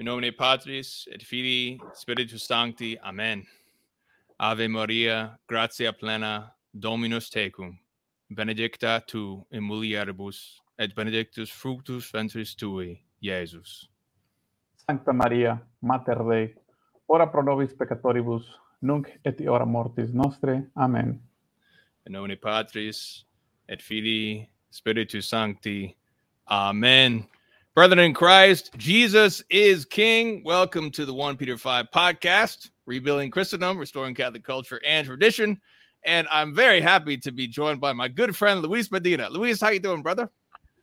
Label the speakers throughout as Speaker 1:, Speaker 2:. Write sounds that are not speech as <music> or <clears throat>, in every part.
Speaker 1: In nomine Patris et Filii Spiritus Sancti. Amen. Ave Maria, gratia plena, Dominus tecum. Benedicta tu in mulieribus et benedictus fructus ventris tui, Iesus.
Speaker 2: Sancta Maria, Mater Dei, ora pro nobis peccatoribus, nunc et hora mortis nostre. Amen.
Speaker 1: In nomine Patris et Filii Spiritus Sancti. Amen. Brethren in Christ, Jesus is King. Welcome to the 1 Peter 5 podcast, Rebuilding Christendom, Restoring Catholic Culture and Tradition. And I'm very happy to be joined by my good friend Luis Medina. Luis, how you doing, brother?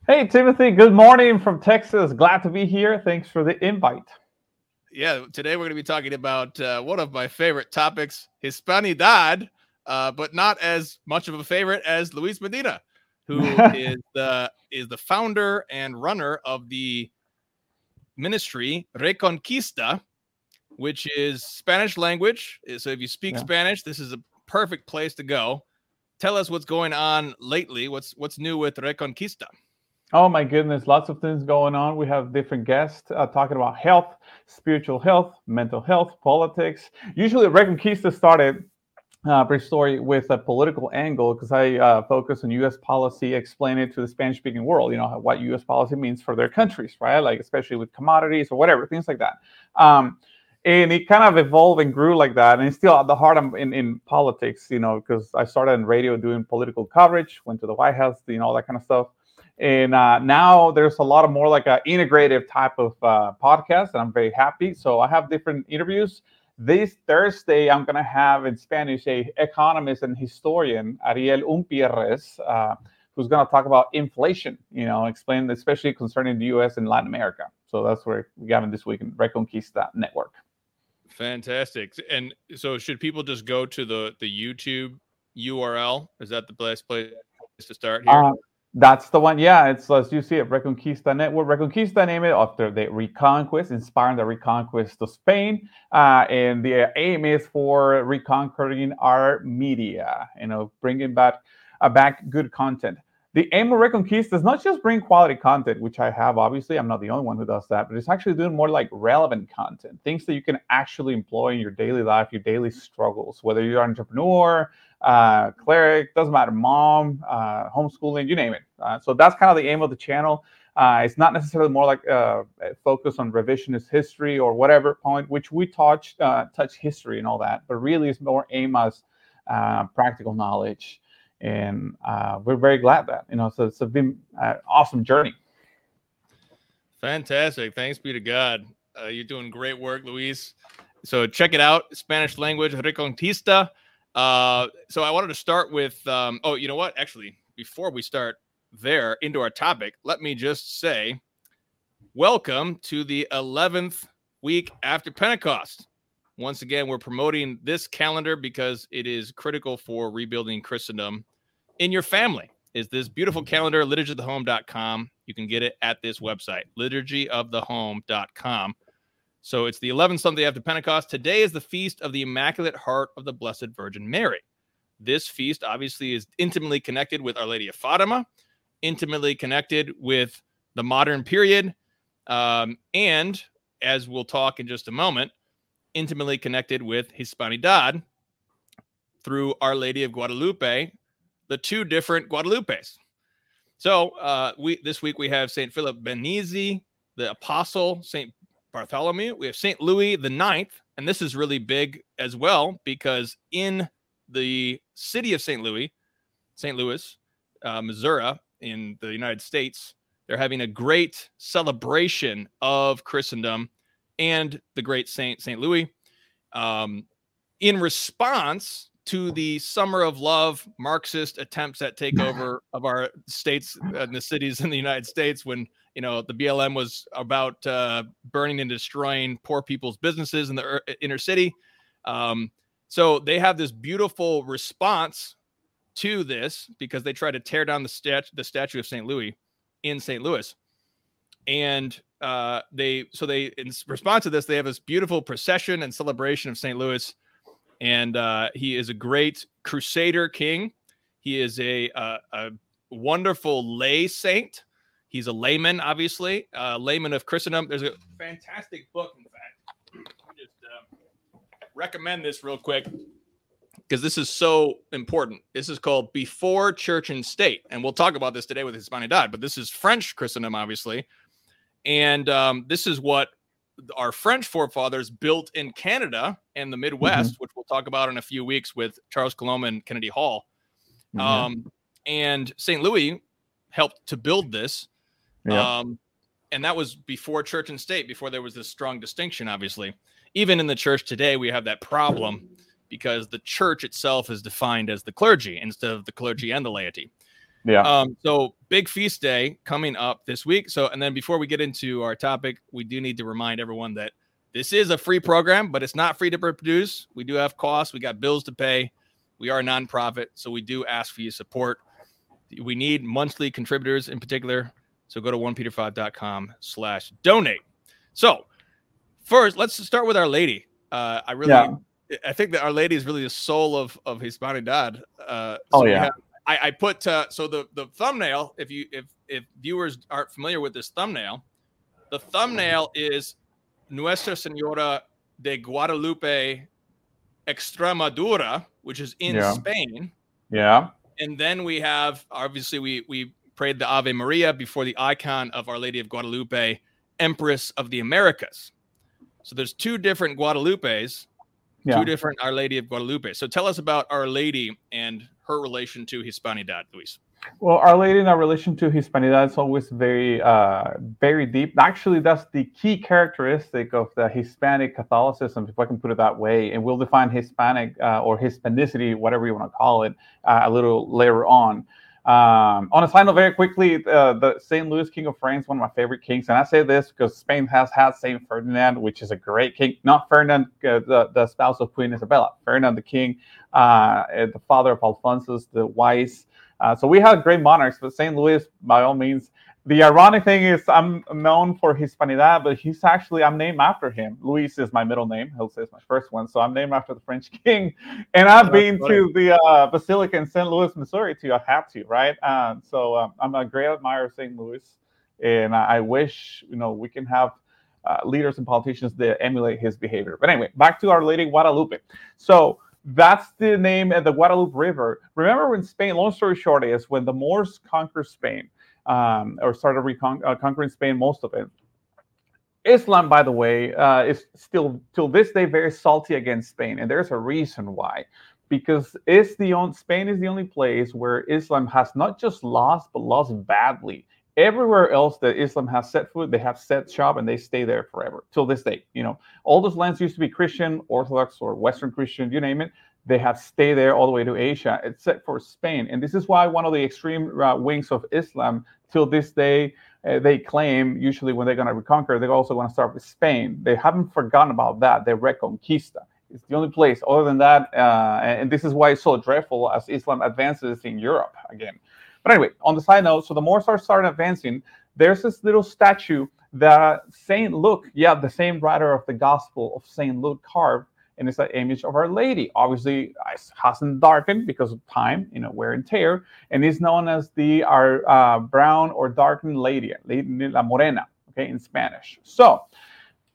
Speaker 2: Hey, Timothy. Good morning from Texas. Glad to be here. Thanks for the invite.
Speaker 1: Yeah, today we're going to be talking about uh, one of my favorite topics, Hispanidad, uh, but not as much of a favorite as Luis Medina who <laughs> is the is the founder and runner of the ministry Reconquista, which is Spanish language. So if you speak yeah. Spanish, this is a perfect place to go. Tell us what's going on lately. What's what's new with Reconquista?
Speaker 2: Oh my goodness, lots of things going on. We have different guests uh, talking about health, spiritual health, mental health, politics. Usually, Reconquista started uh, brief story with a political angle because I uh, focus on U.S. policy, explain it to the Spanish-speaking world. You know what U.S. policy means for their countries, right? Like especially with commodities or whatever, things like that. Um, and it kind of evolved and grew like that. And it's still at the heart of in, in politics, you know, because I started in radio doing political coverage, went to the White House, you know, all that kind of stuff. And uh, now there's a lot of more like an integrative type of uh, podcast, and I'm very happy. So I have different interviews this Thursday, I'm going to have in Spanish a economist and historian, Ariel Umpierrez, uh, who's going to talk about inflation, you know, explain especially concerning the U.S. and Latin America. So that's where we got in this week in Reconquista Network.
Speaker 1: Fantastic. And so should people just go to the, the YouTube URL? Is that the best place to start here? Uh,
Speaker 2: that's the one. Yeah, it's as you see it, Reconquista Network. Reconquista name it after the Reconquest, inspiring the Reconquest of Spain. Uh, and the aim is for reconquering our media, you know, bringing back uh, back good content. The aim of Reconquista is not just bring quality content, which I have. Obviously, I'm not the only one who does that, but it's actually doing more like relevant content, things that you can actually employ in your daily life, your daily struggles, whether you're an entrepreneur, uh, cleric, doesn't matter, mom, uh, homeschooling, you name it. Uh, so that's kind of the aim of the channel. Uh, it's not necessarily more like uh, focus on revisionist history or whatever point, which we touch uh, touch history and all that, but really it's more aim as uh, practical knowledge. And uh, we're very glad that you know. So it's been an awesome journey.
Speaker 1: Fantastic! Thanks be to God. you're doing great work, Luis. So check it out. Spanish language Reconquista. Uh, so I wanted to start with. Um, oh, you know what? Actually, before we start there into our topic, let me just say, welcome to the 11th week after Pentecost. Once again, we're promoting this calendar because it is critical for rebuilding Christendom in your family. Is this beautiful calendar, liturgyofthehome.com. You can get it at this website, liturgyofthehome.com. So it's the 11th Sunday after Pentecost. Today is the feast of the Immaculate Heart of the Blessed Virgin Mary. This feast obviously is intimately connected with Our Lady of Fatima, intimately connected with the modern period, um, and as we'll talk in just a moment, intimately connected with Hispanidad through Our Lady of Guadalupe, the two different Guadalupes. So uh, we this week we have Saint Philip Benizi, the apostle, Saint Bartholomew. We have St. Louis the Ninth, and this is really big as well because in the city of St. Louis, St. Louis, uh, Missouri, in the United States, they're having a great celebration of Christendom and the great Saint St. Louis. Um, in response to the summer of love Marxist attempts at takeover <laughs> of our states and the cities in the United States when you know the BLM was about uh, burning and destroying poor people's businesses in the er- inner city. Um, so they have this beautiful response to this because they try to tear down the the statue of St. Louis in St. Louis, and uh, they so they in response to this they have this beautiful procession and celebration of St. Louis, and uh, he is a great crusader king. He is a, a, a wonderful lay saint He's a layman, obviously, uh, layman of Christendom. There's a fantastic book, in fact. just uh, recommend this real quick because this is so important. This is called Before Church and State. And we'll talk about this today with Hispanidad, but this is French Christendom, obviously. And um, this is what our French forefathers built in Canada and the Midwest, mm-hmm. which we'll talk about in a few weeks with Charles Coulombe and Kennedy Hall. Mm-hmm. Um, and St. Louis helped to build this. Yeah. Um, and that was before church and state, before there was this strong distinction, obviously. Even in the church today, we have that problem because the church itself is defined as the clergy instead of the clergy and the laity.
Speaker 2: Yeah.
Speaker 1: Um, so big feast day coming up this week. So, and then before we get into our topic, we do need to remind everyone that this is a free program, but it's not free to produce. We do have costs. We got bills to pay. We are a nonprofit, so we do ask for your support. We need monthly contributors in particular. So go to onepeter5.com slash donate. So first, let's start with Our Lady. Uh, I really, yeah. I think that Our Lady is really the soul of of Hispanidad. Uh,
Speaker 2: so oh yeah.
Speaker 1: Have, I, I, put uh, so the the thumbnail. If you if if viewers aren't familiar with this thumbnail, the thumbnail is Nuestra Senora de Guadalupe Extremadura, which is in yeah. Spain.
Speaker 2: Yeah.
Speaker 1: And then we have obviously we we prayed the Ave Maria before the icon of Our Lady of Guadalupe, Empress of the Americas. So there's two different Guadalupes, yeah. two different Our Lady of Guadalupe. So tell us about Our Lady and her relation to Hispanidad, Luis.
Speaker 2: Well, Our Lady in our relation to Hispanidad is always very, uh, very deep. Actually, that's the key characteristic of the Hispanic Catholicism, if I can put it that way. And we'll define Hispanic uh, or Hispanicity, whatever you want to call it, uh, a little later on. Um, on a final, very quickly, uh, the St. Louis King of France, one of my favorite kings, and I say this because Spain has had Saint Ferdinand, which is a great king. Not Ferdinand, uh, the, the spouse of Queen Isabella, Ferdinand the king, uh, the father of Alphonsus the Wise. Uh, so we had great monarchs, but St. Louis, by all means, the ironic thing is I'm known for Hispanidad, but he's actually I'm named after him. Luis is my middle name. He'll say it's my first one, so I'm named after the French <laughs> king. And I've been funny. to the uh, Basilica in St. Louis, Missouri too. I have to, right? Um, so um, I'm a great admirer of St. Louis, and I, I wish you know we can have. Uh, leaders and politicians that emulate his behavior. But anyway, back to Our Lady Guadalupe. So that's the name of the Guadalupe River. Remember when Spain, long story short, is when the Moors conquered Spain, um, or started recon- uh, Spain, most of it. Islam, by the way, uh, is still till this day very salty against Spain, and there's a reason why. Because it's the only, Spain is the only place where Islam has not just lost, but lost badly. Everywhere else that Islam has set foot, they have set shop and they stay there forever till this day. You know, all those lands used to be Christian, Orthodox, or Western Christian, you name it they have stayed there all the way to Asia, except for Spain. And this is why one of the extreme uh, wings of Islam, till this day, uh, they claim usually when they're going to reconquer, they're also going to start with Spain. They haven't forgotten about that. the reconquista. It's the only place. Other than that, uh, and this is why it's so dreadful as Islam advances in Europe again. But anyway, on the side note, so the Moors are starting advancing. There's this little statue that Saint Luke, yeah, the same writer of the Gospel of Saint Luke carved and it's an image of Our Lady. Obviously, it hasn't darkened because of time, you know, wear and tear, and it's known as the our uh, brown or darkened lady, la morena, okay, in Spanish. So,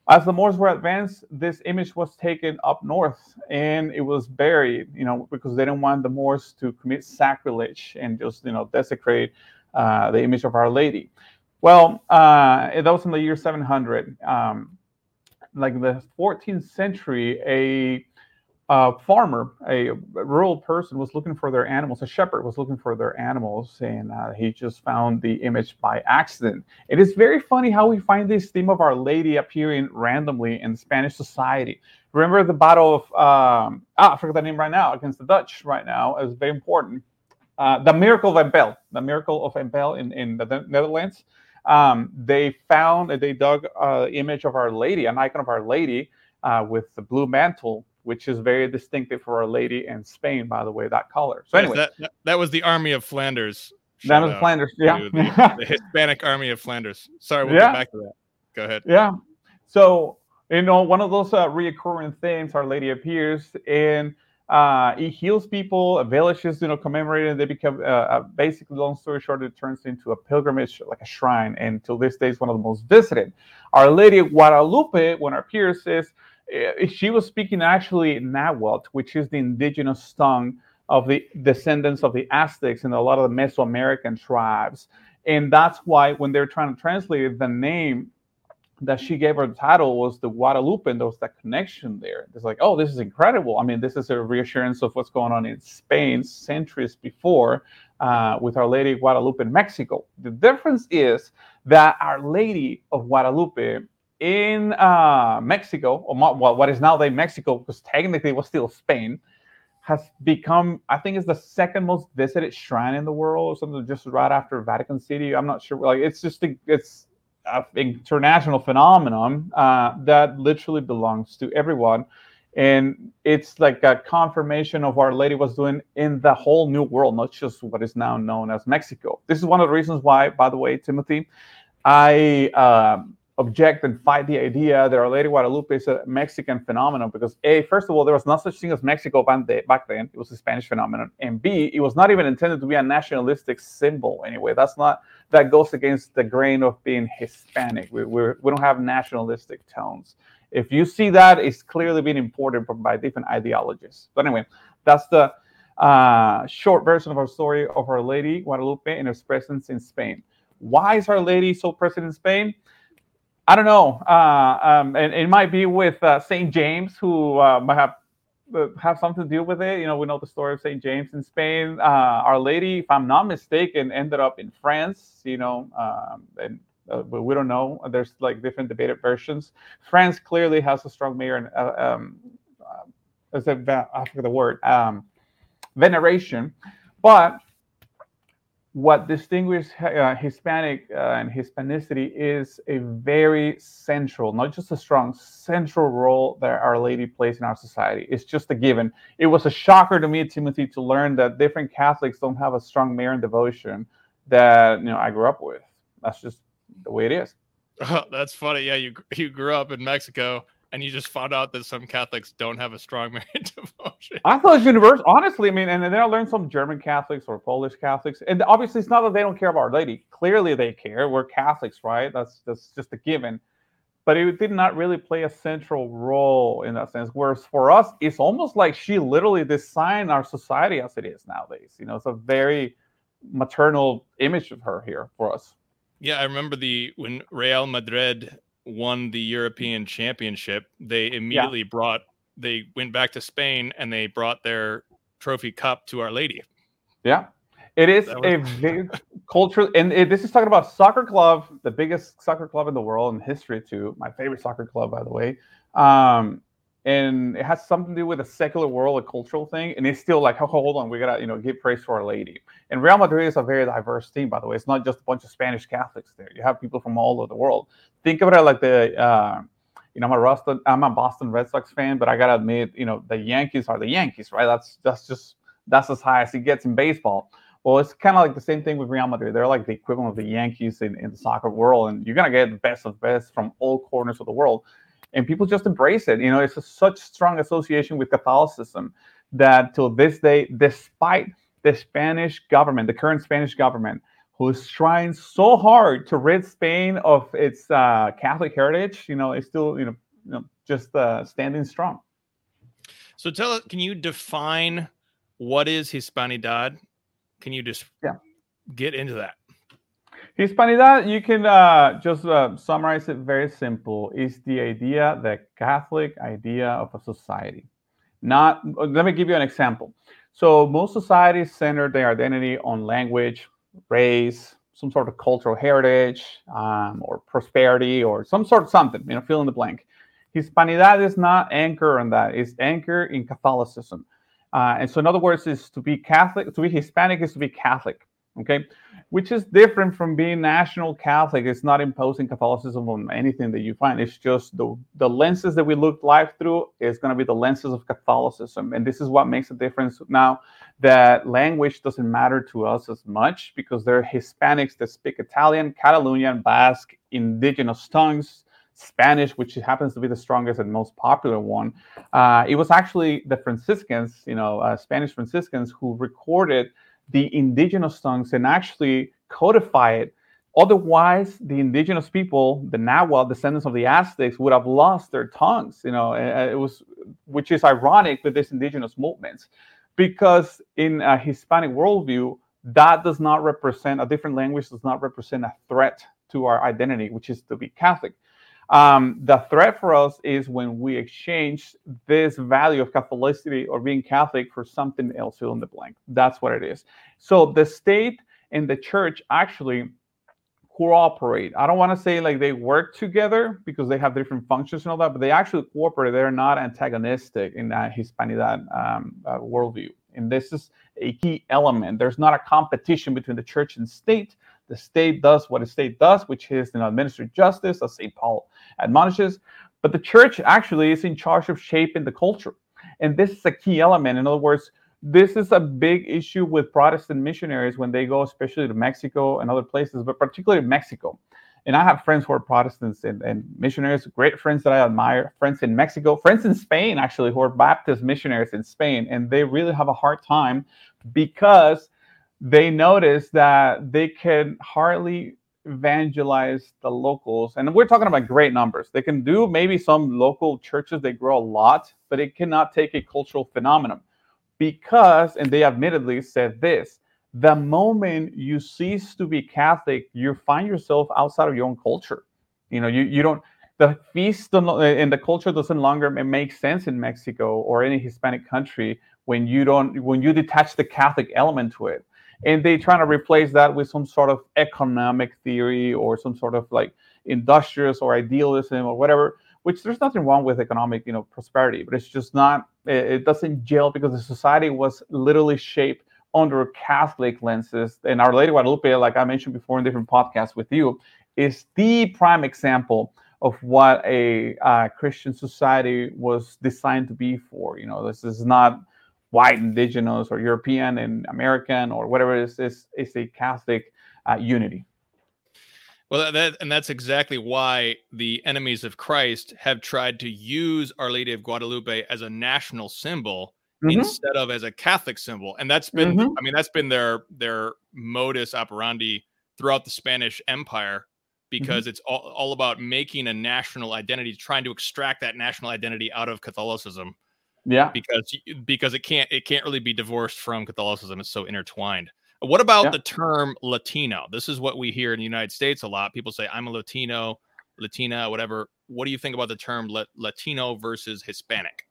Speaker 2: as the Moors were advanced, this image was taken up north and it was buried, you know, because they didn't want the Moors to commit sacrilege and just, you know, desecrate uh, the image of Our Lady. Well, uh, that was in the year 700. Um, like the 14th century, a uh, farmer, a rural person, was looking for their animals. A shepherd was looking for their animals, and uh, he just found the image by accident. It is very funny how we find this theme of Our Lady appearing randomly in Spanish society. Remember the battle of um, ah, I forget the name right now against the Dutch. Right now is very important. Uh, the miracle of Empel, the miracle of Empel in in the Netherlands um, they found they dug an image of Our Lady, an icon of Our Lady uh, with the blue mantle, which is very distinctive for Our Lady in Spain, by the way, that color. So anyway,
Speaker 1: that, that was the Army of Flanders.
Speaker 2: That was Flanders, yeah.
Speaker 1: The, <laughs> the, Hispanic Army of Flanders. Sorry, we'll yeah. get back to that. Go ahead.
Speaker 2: Yeah. So you know, one of those uh, reoccurring themes, Our Lady appears in Uh, it heals people. A village is, you know, commemorated. They become uh, uh, basically, long story short, it turns into a pilgrimage, like a shrine, and till this day, is one of the most visited. Our Lady of Guadalupe, when our peer says eh, she was speaking actually Nahuatl, which is the indigenous tongue of the descendants of the Aztecs and a lot of the Mesoamerican tribes. And that's why when they're trying to translate it, the name that she gave her title was the Guadalupe, and there was that connection there. It's like, oh, this is incredible. I mean, this is a reassurance of what's going on in Spain centuries before uh, with Our Lady Guadalupe in Mexico. The difference is that Our Lady of Guadalupe in uh, Mexico, or what is now the Mexico, because technically it was still Spain, has become, I think, is the second most visited shrine in the world, or something just right after Vatican City. I'm not sure. Like, it's just it's an international phenomenon uh, that literally belongs to everyone. And it's like a confirmation of Our Lady was doing in the whole new world, not just what is now known as Mexico. This is one of the reasons why, by the way, Timothy, I um, object and fight the idea that Our Lady Guadalupe is a Mexican phenomenon because A, first of all, there was no such thing as Mexico back then. It was a Spanish phenomenon. And B, it was not even intended to be a nationalistic symbol anyway. That's not, that goes against the grain of being Hispanic. We, we're, we don't have nationalistic tones. If you see that, it's clearly being imported by different ideologies. But anyway, that's the uh, short version of our story of Our Lady Guadalupe and her presence in Spain. Why is Our Lady so present in Spain? I don't know. Uh, um, and it might be with uh, St. James, who uh, might have uh, have something to do with it. You know, we know the story of St. James in Spain. Uh, Our Lady, if I'm not mistaken, ended up in France. You know, um, and uh, but we don't know. There's like different debated versions. France clearly has a strong mayor and um, I forget the word um, veneration, but what distinguishes uh, Hispanic uh, and Hispanicity is a very central, not just a strong, central role that Our Lady plays in our society. It's just a given. It was a shocker to me, Timothy, to learn that different Catholics don't have a strong Marian devotion that you know I grew up with. That's just the way it is.
Speaker 1: Oh, <laughs> that's funny. Yeah, you you grew up in Mexico and you just found out that some Catholics don't have a strong <laughs> Marian devotion.
Speaker 2: I thought it's universal. Honestly, I mean, and then I learned some German Catholics or Polish Catholics, and obviously it's not that they don't care about Our Lady. Clearly, they care. We're Catholics, right? That's that's just a given. But it did not really play a central role in that sense. Whereas for us, it's almost like she literally designed our society as it is nowadays. You know, it's a very maternal image of her here for us.
Speaker 1: Yeah, I remember the when Real Madrid won the European Championship, they immediately yeah. brought they went back to Spain and they brought their trophy cup to Our Lady.
Speaker 2: Yeah. It is was... a big <laughs> cultural, and it, this is talking about soccer club, the biggest soccer club in the world in history, too. My favorite soccer club, by the way. Um, and it has something to do with a secular world, a cultural thing. And it's still like, oh, hold on, we gotta, you know, give praise to Our Lady. And Real Madrid is a very diverse team, by the way. It's not just a bunch of Spanish Catholics there. You have people from all over the world. Think of it like the, uh, you know, I'm a Boston, I'm a Boston Red Sox fan, but I gotta admit, you know, the Yankees are the Yankees, right? That's that's just that's as high as it gets in baseball. Well, it's kind of like the same thing with Real Madrid. They're like the equivalent of the Yankees in, in the soccer world, and you're gonna get the best of best from all corners of the world and people just embrace it. You know, it's a, such strong association with Catholicism that till this day, despite the Spanish government, the current Spanish government, who is trying so hard to rid Spain of its uh, Catholic heritage, you know, it's still, you know, you know just uh, standing strong.
Speaker 1: So tell us, can you define what is Hispanidad? Can you just yeah. get into that?
Speaker 2: Hispanidad, you can uh, just uh, summarize it very simple. Is the idea, the Catholic idea of a society. Not, let me give you an example. So most societies center their identity on language, race, some sort of cultural heritage, um, or prosperity, or some sort of something, you know, fill in the blank. Hispanidad is not anchored on that. It's anchored in Catholicism. Uh, and so, in other words, is to be Catholic, to be Hispanic is to be Catholic okay? Which is different from being national catholic. It's not imposing catholicism on anything that you find. It's just the, the lenses that we look life through is going to be the lenses of catholicism. And this is what makes a difference now that language doesn't matter to us as much because there are hispanics that speak italian catalonian basque indigenous tongues Spanish, which happens to be the strongest and most popular one. Uh, it was actually the Franciscans, you know, uh, Spanish Franciscans, who recorded the indigenous tongues and actually codify it. Otherwise, the indigenous people, the Nahuatl descendants of the Aztecs, would have lost their tongues. You know, uh, it was, which is ironic with these indigenous movements, because in a Hispanic worldview, that does not represent a different language does not represent a threat to our identity, which is to be Catholic. Um, the threat for us is when we exchange this value of Catholicity or being Catholic for something else, fill in the blank. That's what it is. So the state and the church actually cooperate. I don't want to say like they work together because they have different functions and all that, but they actually cooperate. They're not antagonistic in that Hispanidad um, uh, worldview. And this is a key element. There's not a competition between the church and state. The state does what the state does, which is know, administer justice, as St. Paul admonishes. But the church actually is in charge of shaping the culture. And this is a key element. In other words, this is a big issue with Protestant missionaries when they go, especially to Mexico and other places, but particularly Mexico. And I have friends who are Protestants and, and, missionaries, great friends that I admire, friends in Mexico, friends in Spain, actually, who are Baptist missionaries in Spain. And they really have a hard time because they notice that they can hardly evangelize the locals. And we're talking about great numbers. They can do maybe some local churches, they grow a lot, but it cannot take a cultural phenomenon because, and they admittedly said this, the moment you cease to be Catholic, you find yourself outside of your own culture. You know, you, you don't, the feast and the culture doesn't longer make sense in Mexico or any Hispanic country when you don't, when you detach the Catholic element to it. And they trying to replace that with some sort of economic theory or some sort of like industrious or idealism or whatever which there's nothing wrong with economic, you know, prosperity, but it's just not, it, it doesn't gel because the society was literally shaped under Catholic lenses. And Our Lady Guadalupe, like I mentioned before in different podcasts with you, is the prime example of what a uh, Christian society was designed to be for. You know, this is not white, indigenous, or European and American or whatever it is. It's, it's a Catholic uh, unity.
Speaker 1: Well, that and that's exactly why the enemies of Christ have tried to use Our Lady of Guadalupe as a national symbol mm-hmm. instead of as a Catholic symbol, and that's been, mm-hmm. I mean, that's been their their modus operandi throughout the Spanish Empire mm-hmm. because mm-hmm. it's all, all about making a national identity, trying to extract that national identity out of Catholicism.
Speaker 2: Yeah,
Speaker 1: because because it can't it can't really be divorced from Catholicism. It's so intertwined. What about yeah. the term Latino? This is what we hear in the United States a lot. People say, I'm a Latino, Latina, whatever. What do you think about the term Latino versus Hispanic?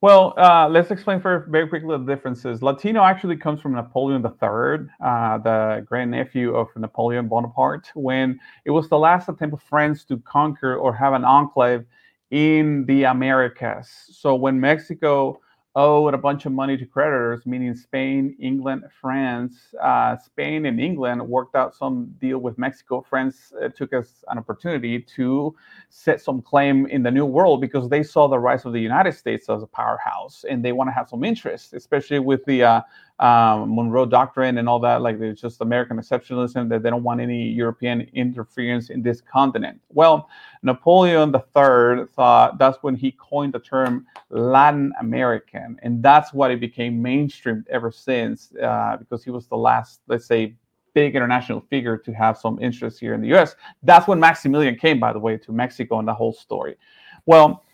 Speaker 2: Well, uh, let's explain for very quickly the differences. Latino actually comes from Napoleon III, uh, the grandnephew of Napoleon Bonaparte, when it was the last attempt of France to conquer or have an enclave in the Americas. So when Mexico owed a bunch of money to creditors, meaning Spain, England, France. Uh, Spain and England worked out some deal with Mexico. France uh, took as an opportunity to set some claim in the New World because they saw the rise of the United States as a powerhouse and they want to have some interest, especially with the uh, um, Monroe Doctrine and all that. Like there's just American exceptionalism that they don't want any European interference in this continent. Well, Napoleon III thought that's when he coined the term Latin American, and that's what it became mainstream ever since uh, because he was the last, let's say, big international figure to have some interest here in the U.S. That's when Maximilian came, by the way, to Mexico and the whole story. Well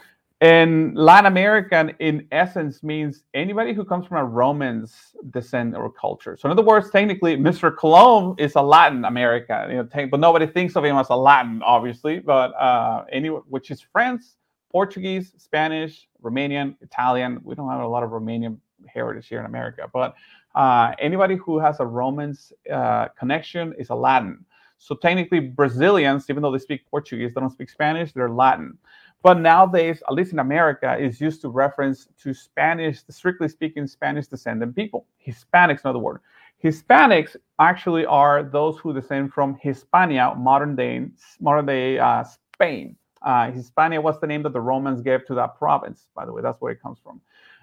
Speaker 2: and Latin American, in essence, means anybody who comes from a Romance descent or culture. So, in other words, technically, Mr. Colon is a Latin American, you know, but nobody thinks of him as a Latin, obviously. But uh, which is French, Portuguese, Spanish, Romanian, Italian. We don't have a lot of Romanian heritage here in America, but uh, anybody who has a Romance uh, connection is a Latin. So, technically, Brazilians, even though they speak Portuguese, they don't speak Spanish, they're Latin. But nowadays, at least in America, is used to reference to Spanish, strictly speaking, Spanish descendant people. Hispanics, in other words. Hispanics actually are those who descend from Hispania, modern day, modern day uh, Spain. Uh, Hispania was the name that the Romans gave to that province, by the way. That's where it comes from.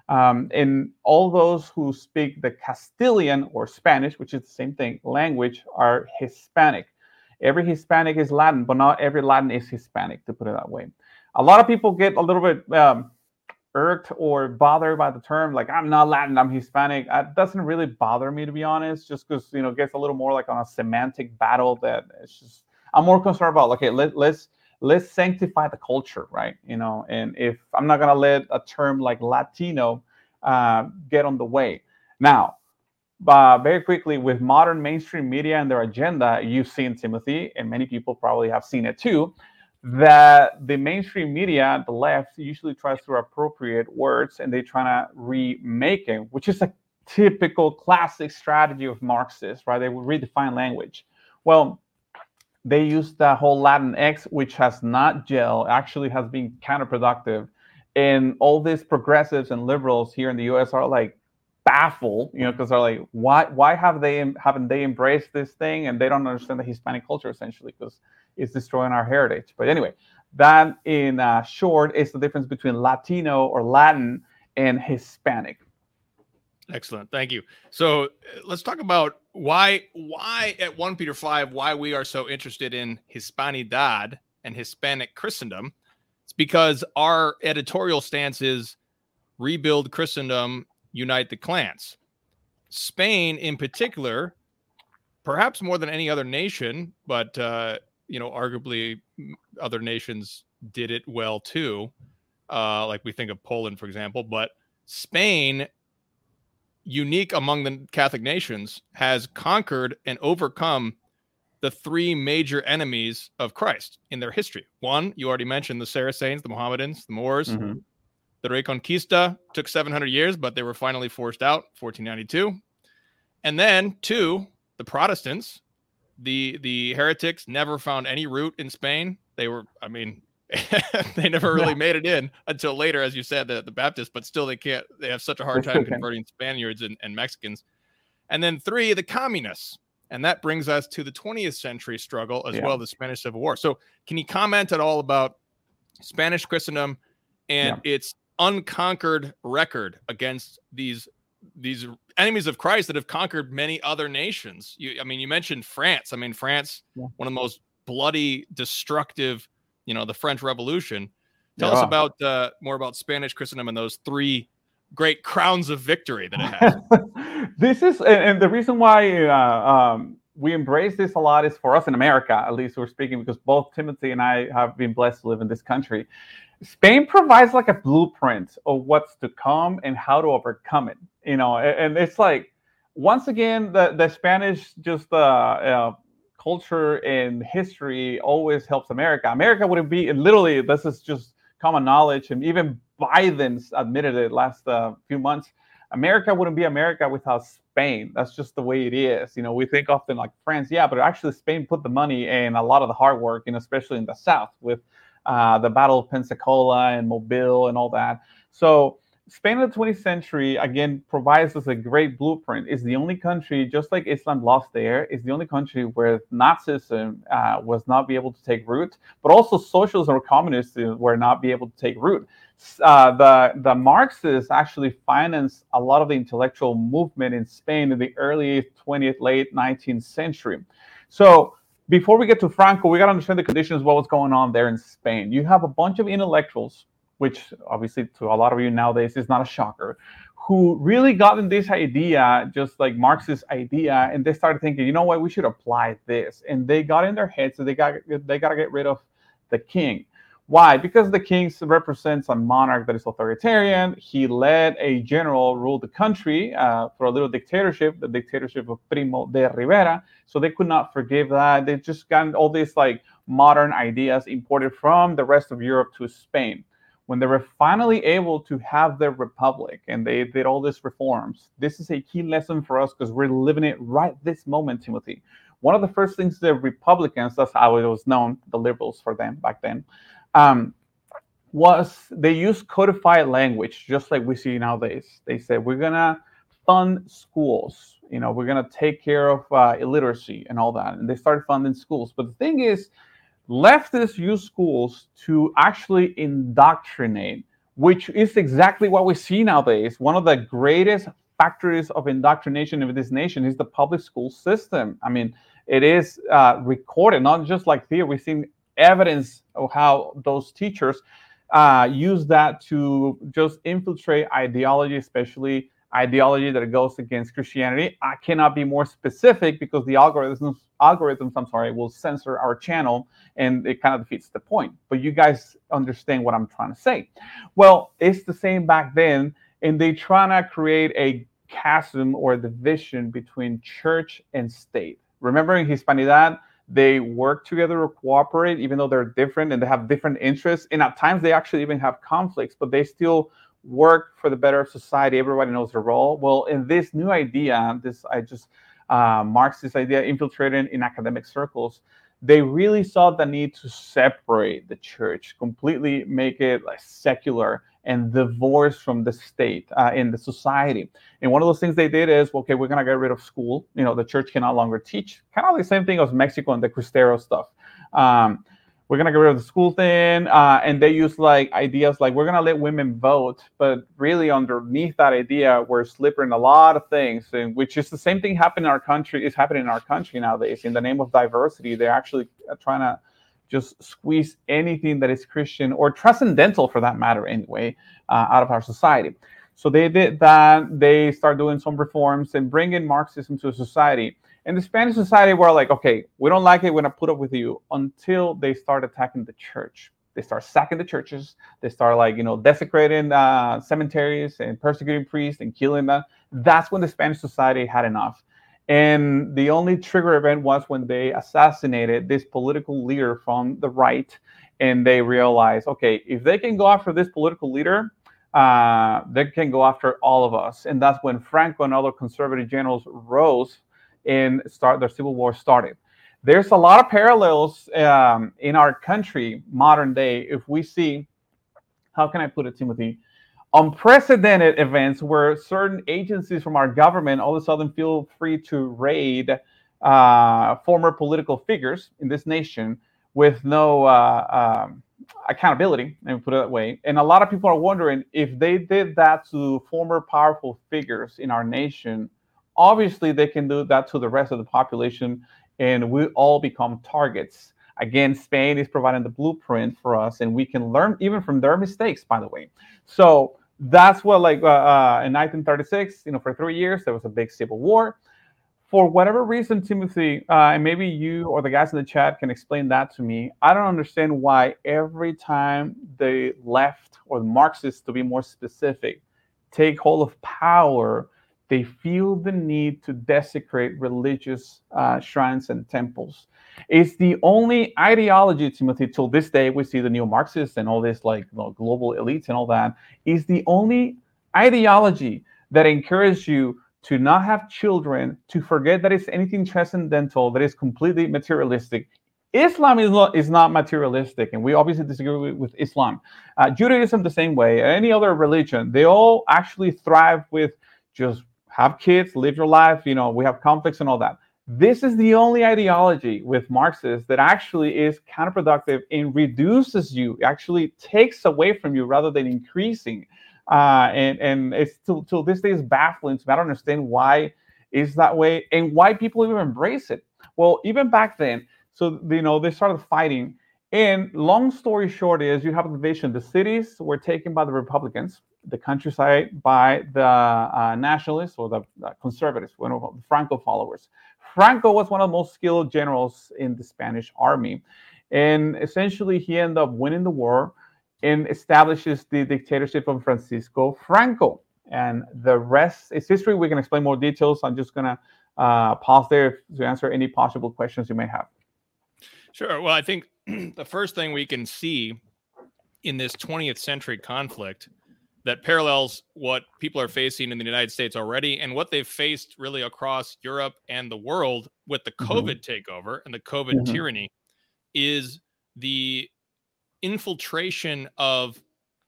Speaker 2: Um, and all those who speak the Castilian or Spanish, which is the same thing, language, are Hispanic. Every Hispanic is Latin, but not every Latin is Hispanic, to put it that way. A lot of people get a little bit um, irked or bothered by the term, like I'm not Latin, I'm Hispanic. it doesn't really bother me, to be honest, just because you know it gets a little more like on a semantic battle that it's just. I'm more concerned about. Okay, let, let's let's sanctify the culture, right? You know, and if I'm not gonna let a term like Latino uh, get on the way. Now, uh, very quickly, with modern mainstream media and their agenda, you've seen Timothy, and many people probably have seen it too, that the mainstream media, the left, usually tries to appropriate words and they try to remake it, which is a typical classic strategy of Marxists, right? They will redefine language. Well, they use the whole Latin X, which has not gel, actually has been counterproductive. And all these progressives and liberals here in the US are like baffled, you know, because they're like, why why have they haven't they embraced this thing? And they don't understand the Hispanic culture essentially because it's destroying our heritage. But anyway, that in uh, short is the difference between Latino or Latin and Hispanic.
Speaker 1: Excellent. Thank you. So uh, let's talk about why why at 1 Peter 5 why we are so interested in Hispanidad and Hispanic Christendom. It's because our editorial stance is rebuild Christendom, unite the clans. Spain in particular, perhaps more than any other nation, but uh, you know, arguably other nations did it well too. Uh, like we think of Poland, for example, but Spain unique among the Catholic nations, has conquered and overcome the three major enemies of Christ in their history. One, you already mentioned the Saracens, the Mohammedans, the Moors. Mm-hmm. The Reconquista took 700 years, but they were finally forced out, 1492. And then two, the Protestants, the the heretics never found any root in Spain. They were, I mean, <laughs> they never really yeah. made it in until later, as you said, the, the Baptists, but still they can't, they have such a hard time <laughs> converting Spaniards and, and Mexicans. And then three, the communists. And that brings us to the 20th century struggle as yeah. well, the Spanish Civil War. So, can you comment at all about Spanish Christendom and yeah. its unconquered record against these these enemies of Christ that have conquered many other nations? You, I mean, you mentioned France. I mean, France, yeah. one of the most bloody, destructive you know the French Revolution. Tell yeah. us about uh, more about Spanish Christendom and those three great crowns of victory that it
Speaker 2: has. <laughs> this is, and the reason why uh, um, we embrace this a lot is for us in America, at least we're speaking, because both Timothy and I have been blessed to live in this country. Spain provides like a blueprint of what's to come and how to overcome it. You know, and it's like once again the the Spanish just uh, uh culture and history always helps America. America wouldn't be literally. This is just common knowledge, and even Biden's admitted it last uh, few months. America wouldn't be America without Spain. That's just the way it is. You know, we think often like France, yeah, but actually Spain put the money and a lot of the hard work, and especially in the South with uh, the Battle of Pensacola and Mobile and all that. So Spain in the 20th century again provides us a great blueprint. It's the only country, just like Islam lost there, is the only country where Nazism uh, was not be able to take root, but also socialism or communism were not be able to take root. Uh, the the Marxists actually financed a lot of the intellectual movement in Spain in the early 20th, late 19th century. So before we get to Franco, we got to understand the conditions, what was going on there in Spain. You have a bunch of intellectuals which obviously to a lot of you nowadays is not a shocker, who really got in this idea, just like Marx's idea, and they started thinking, you know what, we should apply this. And they got in their heads that they got they got to get rid of the king. Why? Because the king represents a monarch that is authoritarian. He led a general rule the country uh, for a little dictatorship, the dictatorship of Primo de Rivera. So they could not forgive that. They just got all these like modern ideas imported from the rest of Europe to Spain when they were finally able to have their republic and they did all these reforms, this is a key lesson for us because we're living it right this moment, Timothy. One of the first things the Republicans, that's how it was known, the liberals for them back then, um, was they used codified language, just like we see nowadays. They said, we're going to fund schools. You know, we're going to take care of uh, illiteracy and all that. And they started funding schools. But the thing is, leftists use schools to actually indoctrinate, which is exactly what we see nowadays. One of the greatest factories of indoctrination of this nation is the public school system. I mean, it is uh, recorded, not just like theory. We've seen evidence of how those teachers uh, use that to just infiltrate ideology, especially ideology that goes against Christianity. I cannot be more specific because the algorithms algorithms I'm sorry will censor our channel and it kind of defeats the point. But you guys understand what I'm trying to say. Well, it's the same back then, and they try to create a chasm or division between church and state. Remember in Hispanidad, they work together or cooperate, even though they're different and they have different interests. And at times they actually even have conflicts, but they still work for the better of society. Everybody knows their role. Well, in this new idea, this I just uh, Marxist idea infiltrated in academic circles, they really saw the need to separate the church, completely make it like secular and divorced from the state uh, in the society. And one of those things they did is, okay, we're to get rid of school. You know, the church can no longer teach. Kind of the same thing as Mexico and the Cristero stuff. Um, we're gonna get rid of the school thing, uh, and they use like ideas like we're gonna let women vote, but really underneath that idea, we're slipping a lot of things, and which is the same thing happening in our country is happening in our country nowadays. In the name of diversity, they're actually uh, trying to just squeeze anything that is Christian or transcendental, for that matter, anyway, uh, out of our society. So they did that. They start doing some reforms and bringing Marxism to society. And the Spanish society were like, okay, we don't like it. We're gonna put up with you until they start attacking the church. They start sacking the churches. They start like you know desecrating uh, cemeteries and persecuting priests and killing them. That's when the Spanish society had enough. And the only trigger event was when they assassinated this political leader from the right, and they realized, okay, if they can go after this political leader, uh, they can go after all of us. And that's when Franco and other conservative generals rose and start the civil war started. There's a lot of parallels um, in our country, modern day, if we see, how can I put it, Timothy? Unprecedented events where certain agencies from our government all of a sudden feel free to raid uh, former political figures in this nation with no uh, um, accountability, let me put it that way. And a lot of people are wondering if they did that to former powerful figures in our nation, obviously they can do that to the rest of the population and we all become targets. Again spain is providing the blueprint for us and we can learn even from their mistakes by the way. So that's what like uh, uh, in 1936 you know for three years there was a big civil war. For whatever reason timothy uh, and maybe you or the guys in the chat can explain that to me. I don't understand why every time the left or the marxists to be more specific take hold of power they feel the need to desecrate religious uh, shrines and temples. It's the only ideology, Timothy, till this day, we see the neo Marxists and all this like you know, global elites and all that, is the only ideology that encourages you to not have children, to forget that it's anything transcendental, that is completely materialistic. Islam is not, is not materialistic, and we obviously disagree with, with Islam. Uh, Judaism, the same way, any other religion, they all actually thrive with just have kids, live your life. You know, we have conflicts and all that. This is the only ideology with Marxists that actually is counterproductive and reduces you, actually takes away from you rather than increasing. Uh, and and it's till, till this day is baffling to me. I don't understand why is that way and why people even embrace it. Well, even back then, so you know they started fighting. And long story short is you have the division. The cities were taken by the Republicans, the countryside by the uh, nationalists or the uh, conservatives, one of the Franco followers. Franco was one of the most skilled generals in the Spanish army. And essentially, he ended up winning the war and establishes the dictatorship of Francisco Franco. And the rest is history. We can explain more details. I'm just going to uh, pause there to answer any possible questions you may have.
Speaker 1: Sure. Well, I think <clears throat> the first thing we can see in this 20th century conflict that parallels what people are facing in the United States already and what they've faced really across Europe and the world with the mm-hmm. COVID mm-hmm. takeover and the COVID mm-hmm. tyranny is the infiltration of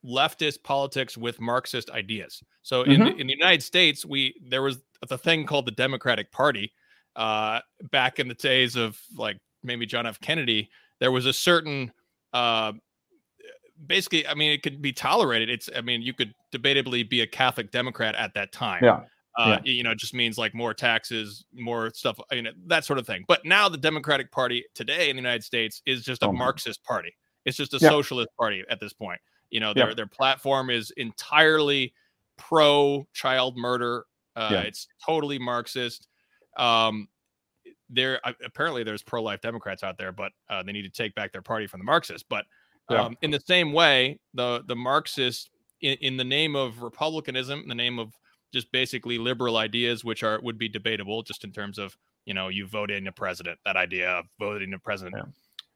Speaker 1: leftist politics with Marxist ideas. So in, mm-hmm. in the United States, we there was the thing called the Democratic Party uh, back in the days of like maybe John F. Kennedy. There was a certain uh, basically, I mean, it could be tolerated. It's, I mean, you could debatably be a Catholic Democrat at that time.
Speaker 2: Yeah.
Speaker 1: Uh, yeah. You know, it just means like more taxes, more stuff, you know, that sort of thing. But now the Democratic Party today in the United States is just a oh, Marxist party. It's just a yeah. socialist party at this point. You know, their yeah. their platform is entirely pro child murder. Uh, It's totally Marxist. Um, there apparently there's pro life Democrats out there, but uh, they need to take back their party from the Marxists. But um, in the same way, the the Marxists, in, in the name of republicanism, in the name of just basically liberal ideas, which are would be debatable just in terms of you know you vote in a president. That idea of voting a president. Yeah.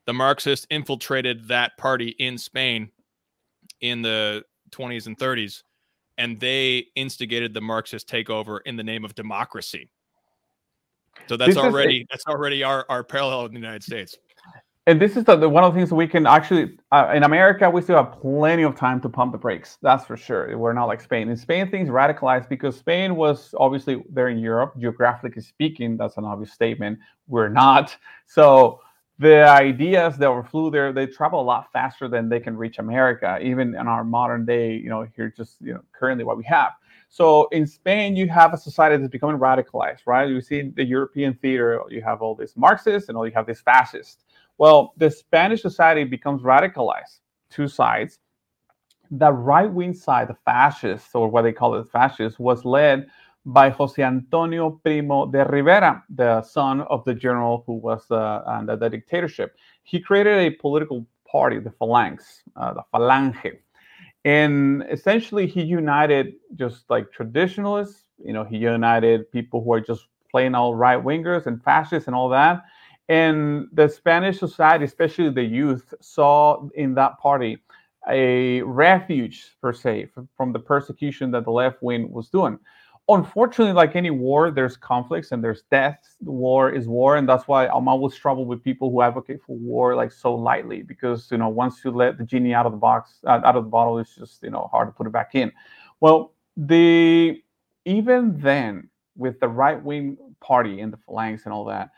Speaker 1: The Marxists infiltrated that party in Spain in the 20s and 30s, and they instigated the Marxist takeover in the name of democracy. So that's this already that's already our, our parallel in the United States
Speaker 2: and this is the, the, one of the things we can actually uh, in america we still have plenty of time to pump the brakes. That's for sure. We're not like spain. In spain things radicalized because spain was obviously there in europe geographically speaking that's an obvious statement. We're not. <laughs> So the ideas that were flew there they travel a lot faster than they can reach america even in our modern day you know here just you know currently what we have. So in Spain, you have a society that's becoming radicalized, right? You see the European theater, you have all these Marxists and all you have these fascists. Well, the Spanish society becomes radicalized, two sides. The right wing side, the fascists, or what they call it, fascists, was led by Jose Antonio Primo de Rivera, the son of the general who was uh, under the dictatorship. He created a political party, the Phalanx, uh, the Falange. And essentially, he united just like traditionalists, you know, he united people who are just plain old right wingers and fascists and all that. And the Spanish society, especially the youth, saw in that party a refuge, per se, from the persecution that the left wing was doing. Unfortunately, like any war, there's conflicts and there's deaths. War is war, and that's why I'm always troubled with people who advocate for war like so lightly, because you know once you let the genie out of the box, uh, out of the bottle, it's just you know hard to put it back in. Well, the even then, with the right wing party and the phalanx and all that,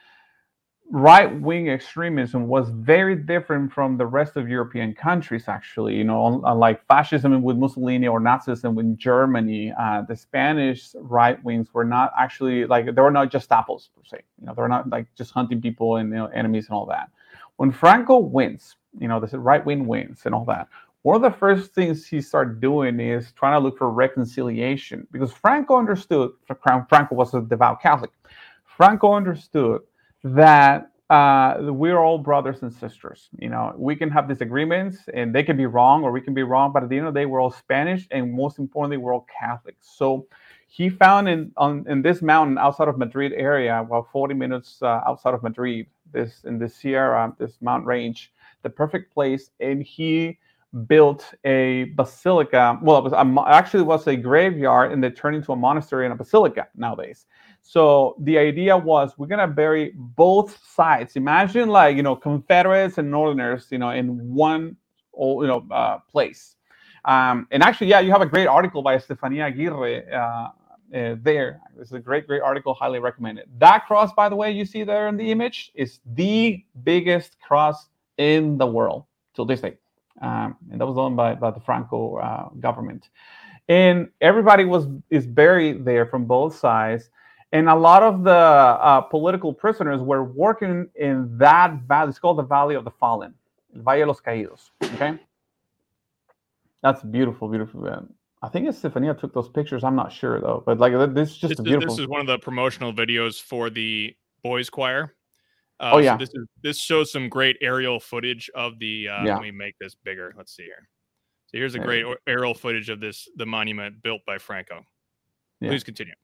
Speaker 2: right wing extremism was very different from the rest of European countries, actually. You know, unlike fascism with Mussolini or Nazism with Germany, uh, the Spanish right wings were not actually like, they were not just apples, per se. You know, they're not like just hunting people and you know, enemies and all that. When Franco wins, you know, the right wing wins and all that. One of the first things he started doing is trying to look for reconciliation because Franco understood, Franco was a devout Catholic. Franco understood that uh, we're all brothers and sisters. You know, we can have disagreements and they can be wrong or we can be wrong, but at the end of the day, we're all Spanish and most importantly, we're all Catholics. So he found in on in this mountain outside of Madrid area, about 40 minutes uh, outside of Madrid, this in the Sierra, this mountain range, the perfect place, and he built a basilica. Well, it was a, actually was a graveyard, and they turned into a monastery and a basilica nowadays. So the idea was we're gonna bury both sides. Imagine like you know Confederates and Northerners, you know, in one you know uh, place. Um, and actually, yeah, you have a great article by Estefania Aguirre uh, uh, there. Is a great, great article. Highly recommend it. That cross, by the way, you see there in the image, is the biggest cross in the world till this day, um, and that was done by, by the Franco uh, government. And everybody was is buried there from both sides and a lot of the uh, political prisoners were working in that valley. It's called the Valley of the Fallen, Valle de los Caídos. Okay, that's beautiful, beautiful. I think Estefania took those pictures. I'm not sure though, but like this is just
Speaker 1: this,
Speaker 2: beautiful.
Speaker 1: This is one of the promotional videos for the boys choir.
Speaker 2: Uh, oh yeah,
Speaker 1: so this is this shows some great aerial footage of the. Uh, yeah. Let me make this bigger. Let's see here. So here's a great aerial footage of this the monument built by Franco. Yeah. Please continue.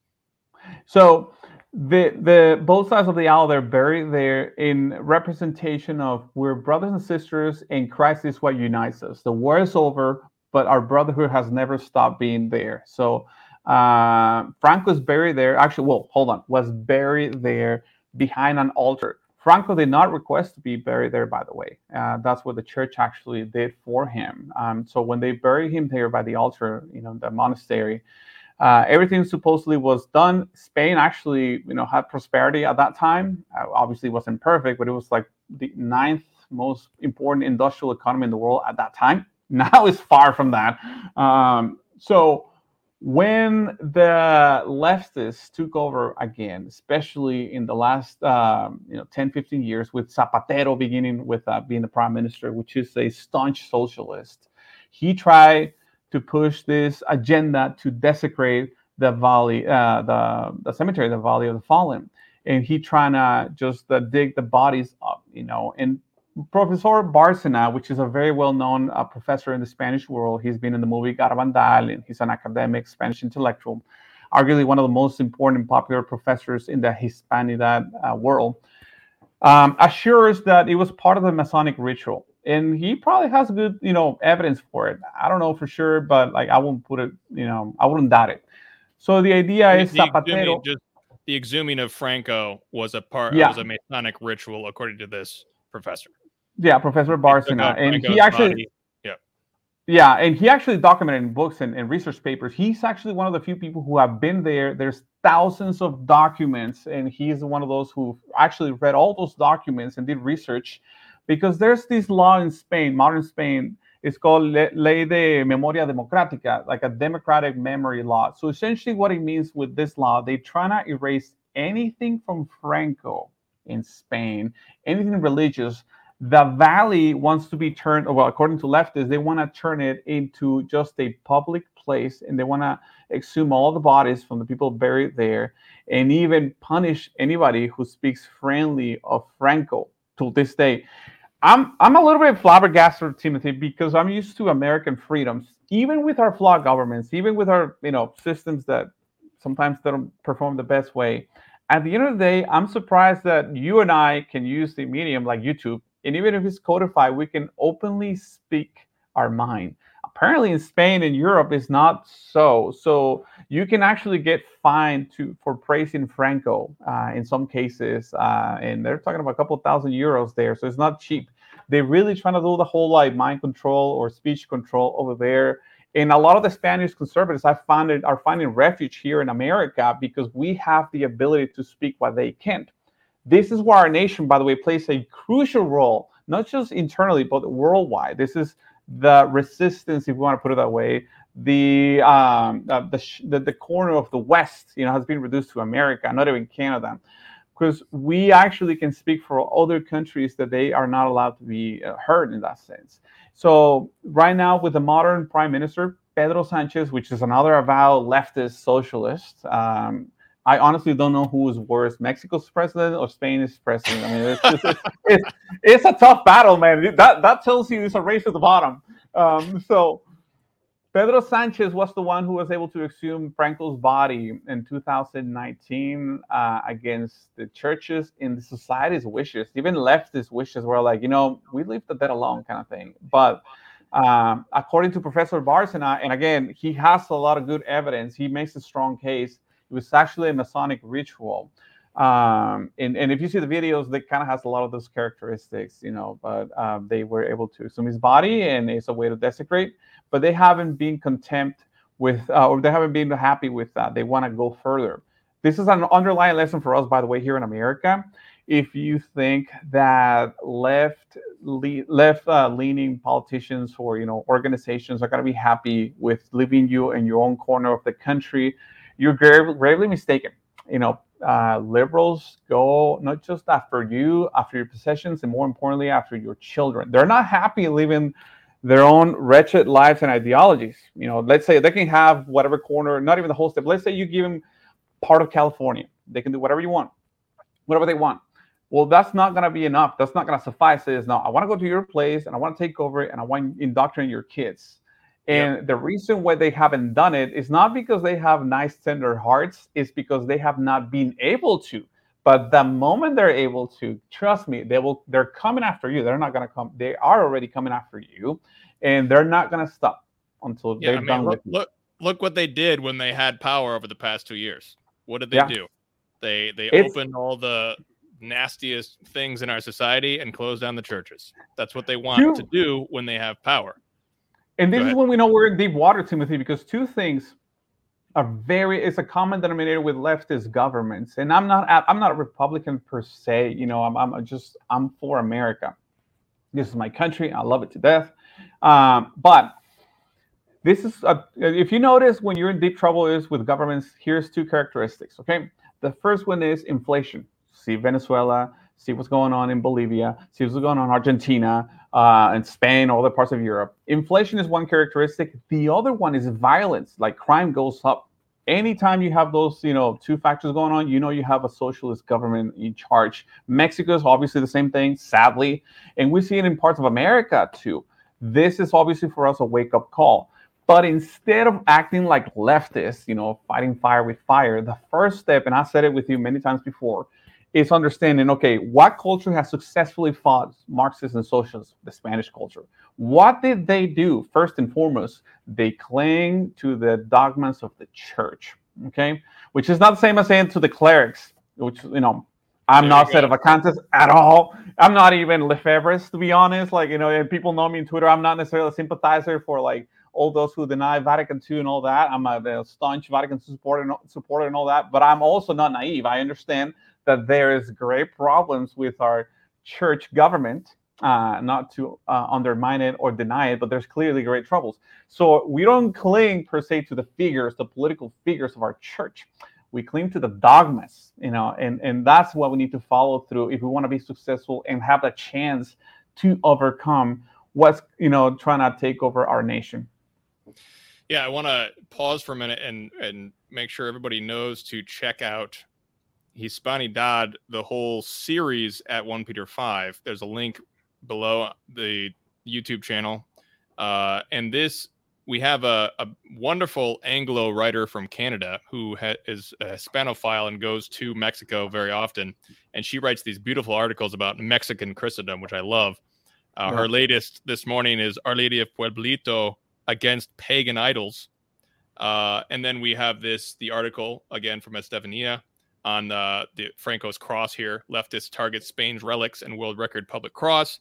Speaker 2: So the the both sides of the aisle they're buried there in representation of we're brothers and sisters and Christ is what unites us. The war is over, but our brotherhood has never stopped being there. So uh, Frank was buried there. Actually, well, hold on, was buried there behind an altar. Franco did not request to be buried there, by the way. Uh, that's what the church actually did for him. Um, so when they buried him there by the altar, you know, the monastery, uh, everything supposedly was done. Spain actually, you know, had prosperity at that time. Uh, obviously, wasn't perfect, but it was like the ninth most important industrial economy in the world at that time. <laughs> Now it's far from that. Um, so when the leftists took over again, especially in the last um, you know 10, 15 years, with Zapatero beginning with uh, being the prime minister, which is a staunch socialist, he tried to push this agenda to desecrate the valley, uh, the the cemetery, the Valley of the Fallen, and he trying to just uh, dig the bodies up, you know, and Professor Bárcena, which is a very well-known uh, professor in the Spanish world, he's been in the movie Garabandal, and he's an academic Spanish intellectual, arguably one of the most important and popular professors in the Hispanidad uh, world, um, assures that it was part of the Masonic ritual, and he probably has good, you know, evidence for it. I don't know for sure, but like I wouldn't put it, you know, I wouldn't doubt it. So the idea
Speaker 1: The,
Speaker 2: is
Speaker 1: the
Speaker 2: Zapatero.
Speaker 1: exhuming, just the exhuming of Franco was a part
Speaker 2: Yeah.
Speaker 1: was a Masonic ritual, according to this professor.
Speaker 2: Yeah, Professor Bárcena, and
Speaker 1: Franco's
Speaker 2: he actually.
Speaker 1: body.
Speaker 2: Yeah, and he actually documented in books and, and research papers. He's actually one of the few people who have been there. There's thousands of documents, and he's one of those who actually read all those documents and did research because there's this law in Spain, modern Spain. It's called Le- Ley de Memoria Democrática, like a democratic memory law. So essentially, what it means with this law, they try to erase anything from Franco in Spain, anything religious the valley wants to be turned well according to leftists they want to turn it into just a public place and they want to exhume all the bodies from the people buried there and even punish anybody who speaks friendly of franco to this day i'm i'm a little bit flabbergasted timothy because i'm used to american freedoms even with our flawed governments even with our you know systems that sometimes don't perform the best way at the end of the day i'm surprised that you and i can use the medium like youtube and even if it's codified, we can openly speak our mind. Apparently, in Spain and Europe, it's not so. So you can actually get fined to for praising Franco uh, in some cases, uh, and they're talking about a couple thousand euros there. So it's not cheap. They're really trying to do the whole like mind control or speech control over there. And a lot of the Spanish conservatives I found it, are finding refuge here in America because we have the ability to speak what they can't. This is where our nation, by the way, plays a crucial role, not just internally, but worldwide. This is the resistance, if we want to put it that way. The um, uh, the, sh- the the corner of the West, you know, has been reduced to America, not even Canada, because we actually can speak for other countries that they are not allowed to be uh, heard in that sense. So right now, with the modern prime minister Pedro Sanchez, which is another avowed leftist socialist. Um, I honestly don't know who is worse, Mexico's president or Spain's president. I mean, it's, just, it's, it's, it's a tough battle, man. That that tells you it's a race to the bottom. Um, so Pedro Sanchez was the one who was able to exhume Franco's body in 2019 uh, against the churches and the society's wishes. Even leftist wishes were like, you know, we leave the dead alone, kind of thing. But um, according to Professor Bárcena, and again, he has a lot of good evidence. He makes a strong case. It was actually a Masonic ritual. Um, and, and if you see the videos, they kind of has a lot of those characteristics, you know, but um, they were able to assume his body and it's a way to desecrate, but they haven't been contempt with, uh, or they haven't been happy with that. They want to go further. This is an underlying lesson for us, by the way, here in America. If you think that left le- left uh, leaning politicians or you know organizations are going to be happy with leaving you in your own corner of the country, you're gravely, mistaken. You know, uh, liberals go not just after you, after your possessions, and more importantly, after your children. They're not happy living their own wretched lives and ideologies. You know, let's say they can have whatever corner, not even the whole state. Let's say you give them part of California. They can do whatever you want, whatever they want. Well, that's not going to be enough. That's not going to suffice. It is no, I want to go to your place and I want to take over and I want to indoctrinate your kids. And yep. the reason why they haven't done it is not because they have nice, tender hearts, it's because they have not been able to. But the moment they're able to, trust me, they will they're coming after you. They're not gonna come, they are already coming after you, and they're not gonna stop until
Speaker 1: yeah,
Speaker 2: they're
Speaker 1: I mean,
Speaker 2: done
Speaker 1: look,
Speaker 2: with
Speaker 1: look look what they did when they had power over the past two years. What did they
Speaker 2: Yeah.
Speaker 1: do? They they
Speaker 2: It's-
Speaker 1: opened all the nastiest things in our society and closed down the churches. That's what they want
Speaker 2: You-
Speaker 1: to do when they have power.
Speaker 2: And this is when we know we're in deep water, Timothy, because two things are very it's a common denominator with leftist governments. And I'm not I'm not a Republican per se, you know, I'm I'm just I'm for America. This is my country. I love it to death. Um, but this is a, if you notice when you're in deep trouble is with governments. Here's two characteristics. Okay, the first one is inflation. See Venezuela. See what's going on in Bolivia. See what's going on in Argentina uh, and Spain, all the parts of Europe. Inflation is one characteristic. The other one is violence. Like crime goes up anytime you have those you know two factors going on you know you have a socialist government in charge mexico is obviously the same thing sadly and we see it in parts of america too this is obviously for us a wake up call but instead of acting like leftists you know fighting fire with fire the first step and i said it with you many times before is understanding okay what culture has successfully fought marxists and socialists the spanish culture? What did they do? First and foremost they cling to the dogmas of the church okay? Which is not the same as saying to the clerics which you know i'm there not sedevacantists at all. I'm not even lefebvreist to be honest. Like you know and people know me on twitter. I'm not necessarily a sympathizer for like all those who deny Vatican II and all that. I'm a, a staunch Vatican II supporter, supporter and all that, but I'm also not naive. I understand that there is great problems with our church government uh, not to uh, undermine it or deny it, but there's clearly great troubles. So we don't cling per se to the figures, the political figures of our church. We cling to the dogmas, you know, and, and that's what we need to follow through if we want to be successful and have the chance to overcome what's, you know, trying to take over our nation.
Speaker 1: Yeah, I want to pause for a minute and and make sure everybody knows to check out Hispanidad, the whole series at 1 Peter 5. There's a link below the YouTube channel. Uh, and this, we have a, a, wonderful Anglo writer from Canada who ha- is a Hispanophile and goes to Mexico very often. And she writes these beautiful articles about Mexican Christendom, which I love. Uh, yeah. Her latest this morning is Our Lady of Pueblito against pagan idols. Uh, and then we have this, the article again from Estefania on uh, the Franco's cross here. Leftist targets Spain's relics and world record public cross.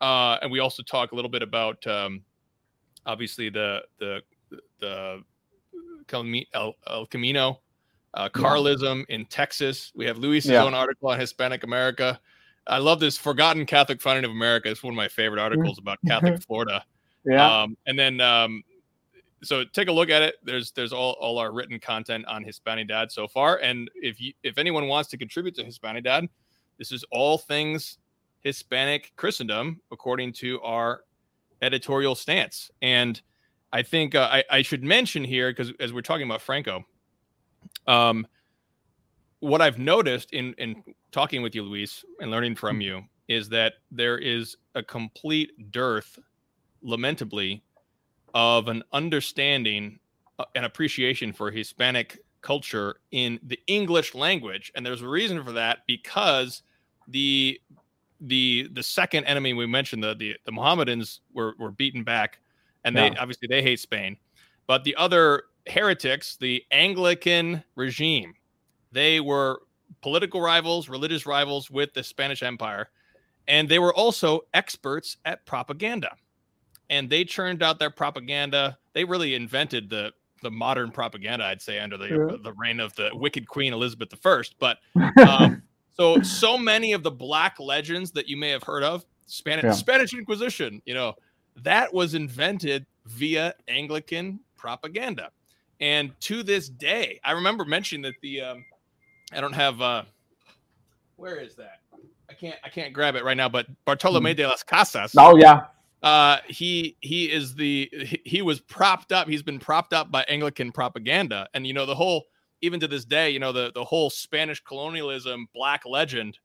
Speaker 1: Uh, and we also talk a little bit about um, obviously the the the El, El Camino, uh, Carlism in Texas. We have Luis's yeah. own article on Hispanic America. I love this Forgotten Catholic Founding of America. It's one of my favorite articles about Catholic Florida. <laughs> Yeah. Um, and then um, so take a look at it. There's there's all, all our written content on Hispanidad so far. And if you if anyone wants to contribute to Hispanidad, this is all things Hispanic Christendom, according to our editorial stance. And I think uh, I, I, should mention here, because as we're talking about Franco, um, what I've noticed in, in talking with you, Luis, and learning from you is that there is a complete dearth, lamentably, of an understanding uh, and appreciation for Hispanic culture in the English language. And there's a reason for that because the the the second enemy we mentioned the the, the Mohammedans were were beaten back, and yeah. they obviously they hate Spain, but the other heretics, the Anglican regime, they were political rivals, religious rivals with the Spanish Empire, and they were also experts at propaganda, and they churned out their propaganda. They really invented the the modern propaganda, I'd say, under the the reign of the wicked Queen Elizabeth I. But <laughs> um, so so many of the black legends that you may have heard of, Spanish yeah. Spanish Inquisition, you know, that was invented via Anglican propaganda. And to this day, I remember mentioning that the um, I don't have uh where is that? I can't I can't grab it right now, but Bartolome mm. de las Casas.
Speaker 2: Oh yeah.
Speaker 1: Uh he he is the he, was propped up, he's been propped up by Anglican propaganda. And you know, the whole even to this day, you know, the the whole Spanish colonialism black legend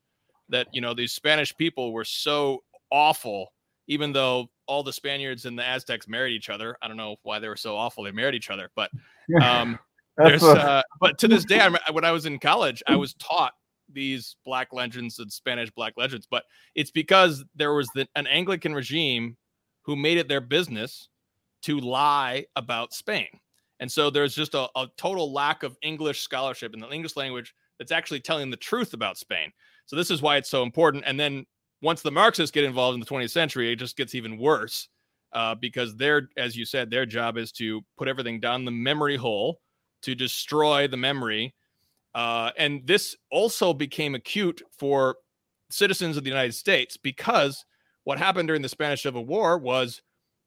Speaker 1: that you know these Spanish people were so awful, even though all the Spaniards and the Aztecs married each other. I don't know why they were so awful. They married each other, but <laughs> um, there's uh, <laughs> but to this day, I, when I was in college, I was taught these black legends and Spanish black legends, but it's because there was the, an Anglican regime who made it their business to lie about Spain. And so there's just a, a total lack of English scholarship in the English language that's actually telling the truth about Spain. So this is why it's so important. And then once the Marxists get involved in the 20th century, it just gets even worse uh, because their, as you said, their job is to put everything down the memory hole to destroy the memory. Uh, and this also became acute for citizens of the United States because what happened during the Spanish Civil War was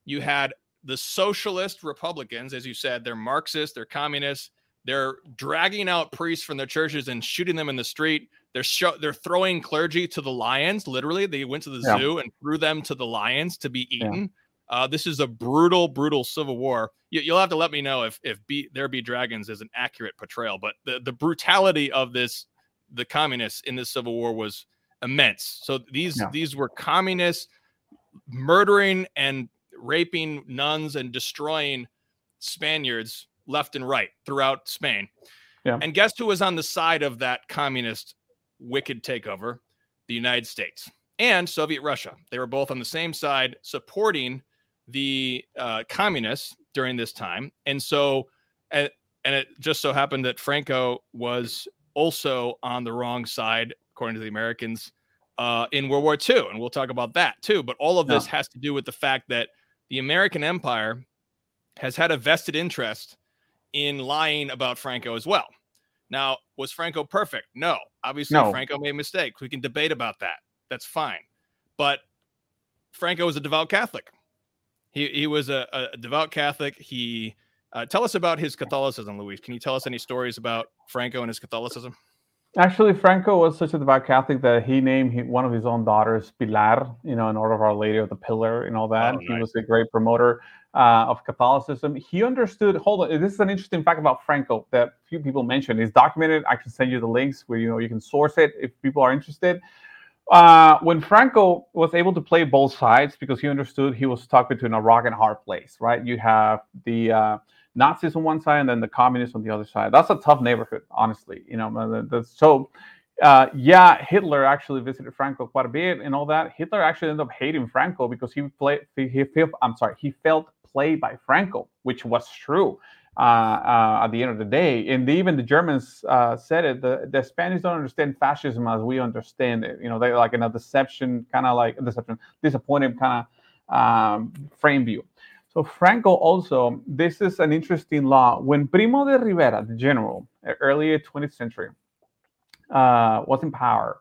Speaker 1: you had the socialist Republicans, as you said, they're Marxists, they're communists. They're dragging out priests from their churches and shooting them in the street. They're show, they're throwing clergy to the lions. Literally, they went to the yeah. zoo and threw them to the lions to be eaten. Yeah. Uh, this is a brutal, brutal civil war. You, will have to let me know if if be, there be dragons is an accurate portrayal, but the the brutality of this the communists in this civil war was immense. So these yeah. these were communists murdering and raping nuns and destroying Spaniards left and right throughout Spain. Yeah. And guess who was on the side of that communist wicked takeover? The United States and Soviet Russia. They were both on the same side supporting the uh, communists during this time. And so, and, and it just so happened that Franco was also on the wrong side, according to the Americans, uh, in World War II. And we'll talk about that too. But all of this has to do with the fact that the American empire has had a vested interest in lying about Franco as well. Now, was Franco perfect? No. Obviously, no. Franco made mistakes. We can debate about that. That's fine. But Franco was a devout Catholic. He, he was a, a devout Catholic. He uh, tell us about his Catholicism, Luis. Can you tell us any stories about Franco and his Catholicism?
Speaker 2: Actually, Franco was such a devout Catholic that he named one of his own daughters Pilar, you know, in order of Our Lady of the Pillar and all that. Oh, nice. He was a great promoter uh, of Catholicism. He understood. Hold on, this is an interesting fact about Franco that few people mention. It's documented. I can send you the links where you know you can source it if people are interested. Uh, when Franco was able to play both sides because he understood he was stuck between a rock and hard place, right? You have the uh, Nazis on one side and then the communists on the other side. That's a tough neighborhood, honestly. You know, so uh, yeah, Hitler actually visited Franco quite a bit and all that. Hitler actually ended up hating Franco because he played. He felt. I'm sorry. He felt played by Franco, which was true. Uh, uh, at the end of the day, and even the Germans uh, said it. The, the Spanish don't understand fascism as we understand it. You know, they're like in a deception, kind of like deception, disappointed kind of um, frame view. So Franco also, this is an interesting law. When Primo de Rivera, the general, early 20th century, uh, was in power,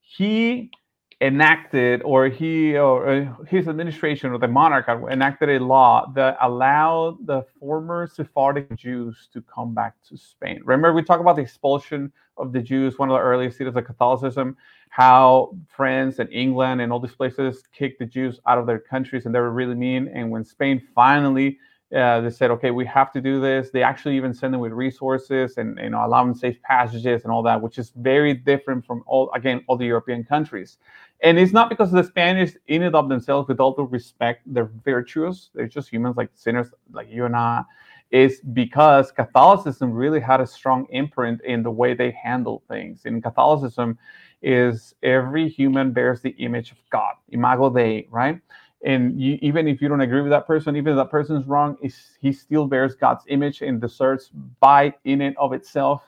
Speaker 2: he enacted or he or uh, his administration or the monarch enacted a law that allowed the former Sephardic Jews to come back to Spain. Remember, we talked about the expulsion of the Jews, one of the earliest cities of Catholicism, how France and England and all these places kicked the Jews out of their countries and they were really mean. And when Spain finally uh, they said, okay, we have to do this. They actually even send them with resources and you know allow them safe passages and all that, which is very different from all again all the European countries. And it's not because the Spanish in and of themselves, with all the respect, they're virtuous. They're just humans like sinners like you and I. Is because Catholicism really had a strong imprint in the way they handle things. In Catholicism, is every human bears the image of God, imago Dei, right? And you, even if you don't agree with that person, even if that person is wrong, he still bears God's image and deserves by in and of itself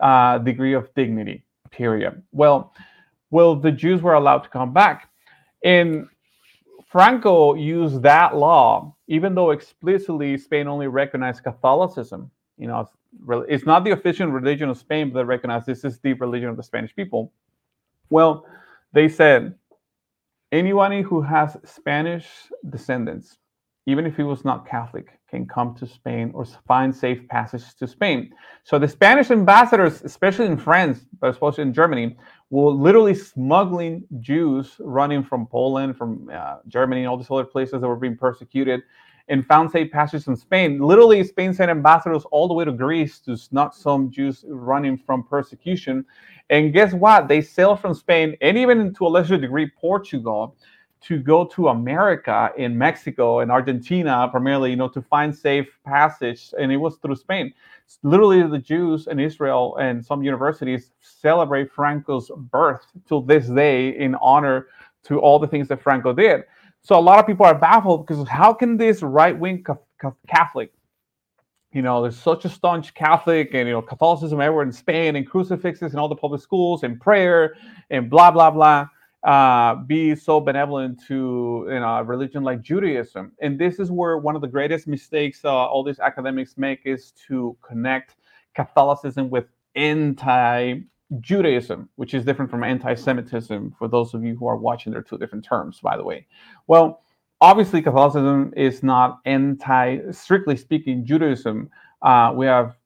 Speaker 2: uh, degree of dignity. Period. Well, well, the Jews were allowed to come back, and Franco used that law, even though explicitly Spain only recognized Catholicism. You know, it's not the official religion of Spain, but they recognize this is the religion of the Spanish people. Well, they said anyone who has Spanish descendants, even if he was not Catholic, can come to Spain or find safe passage to Spain. So the Spanish ambassadors, especially in France, but especially in Germany, were literally smuggling Jews running from Poland, from uh, Germany, and all these other places that were being persecuted and found safe passage in Spain. Literally, Spain sent ambassadors all the way to Greece to snatch some Jews running from persecution. And guess what? They sailed from Spain and even to a lesser degree Portugal to go to America in Mexico and Argentina, primarily, you know, to find safe passage. And it was through Spain. Literally, the Jews in Israel and some universities celebrate Franco's birth till this day in honor to all the things that Franco did. So a lot of people are baffled because how can this right wing Catholic, you know, there's such a staunch Catholic and you know Catholicism everywhere in Spain and crucifixes in all the public schools and prayer and blah blah blah, uh, be so benevolent to you know a religion like Judaism. And this is where one of the greatest mistakes uh, all these academics make is to connect Catholicism with anti Judaism, which is different from anti Semitism. For those of you who are watching, they're two different terms, by the way. Well, obviously Catholicism is not anti, strictly speaking, Judaism. Uh, we have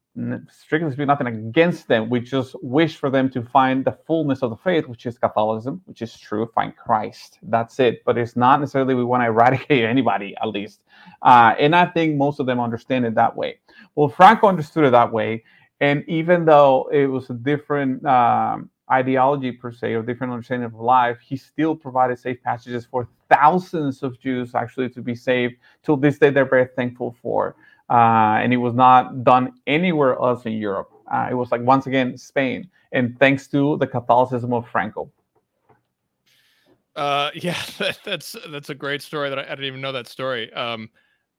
Speaker 2: strictly speaking nothing against them. We just wish for them to find the fullness of the faith, which is Catholicism, which is true. Find Christ. That's it. But it's not necessarily we want to eradicate <laughs> anybody, at least. Uh, and I think most of them understand it that way. Well, Franco understood it that way, and even though it was a different um, ideology per se or different understanding of life, he still provided safe passages for thousands of Jews actually to be saved. Till this day, they're very thankful for. Uh, and it was not done anywhere else in Europe. Uh, it was like once again Spain, and thanks to the Catholicism of Franco.
Speaker 1: Uh, <laughs> yeah, that, that's that's a great story. That I, I, didn't even know that story. Um,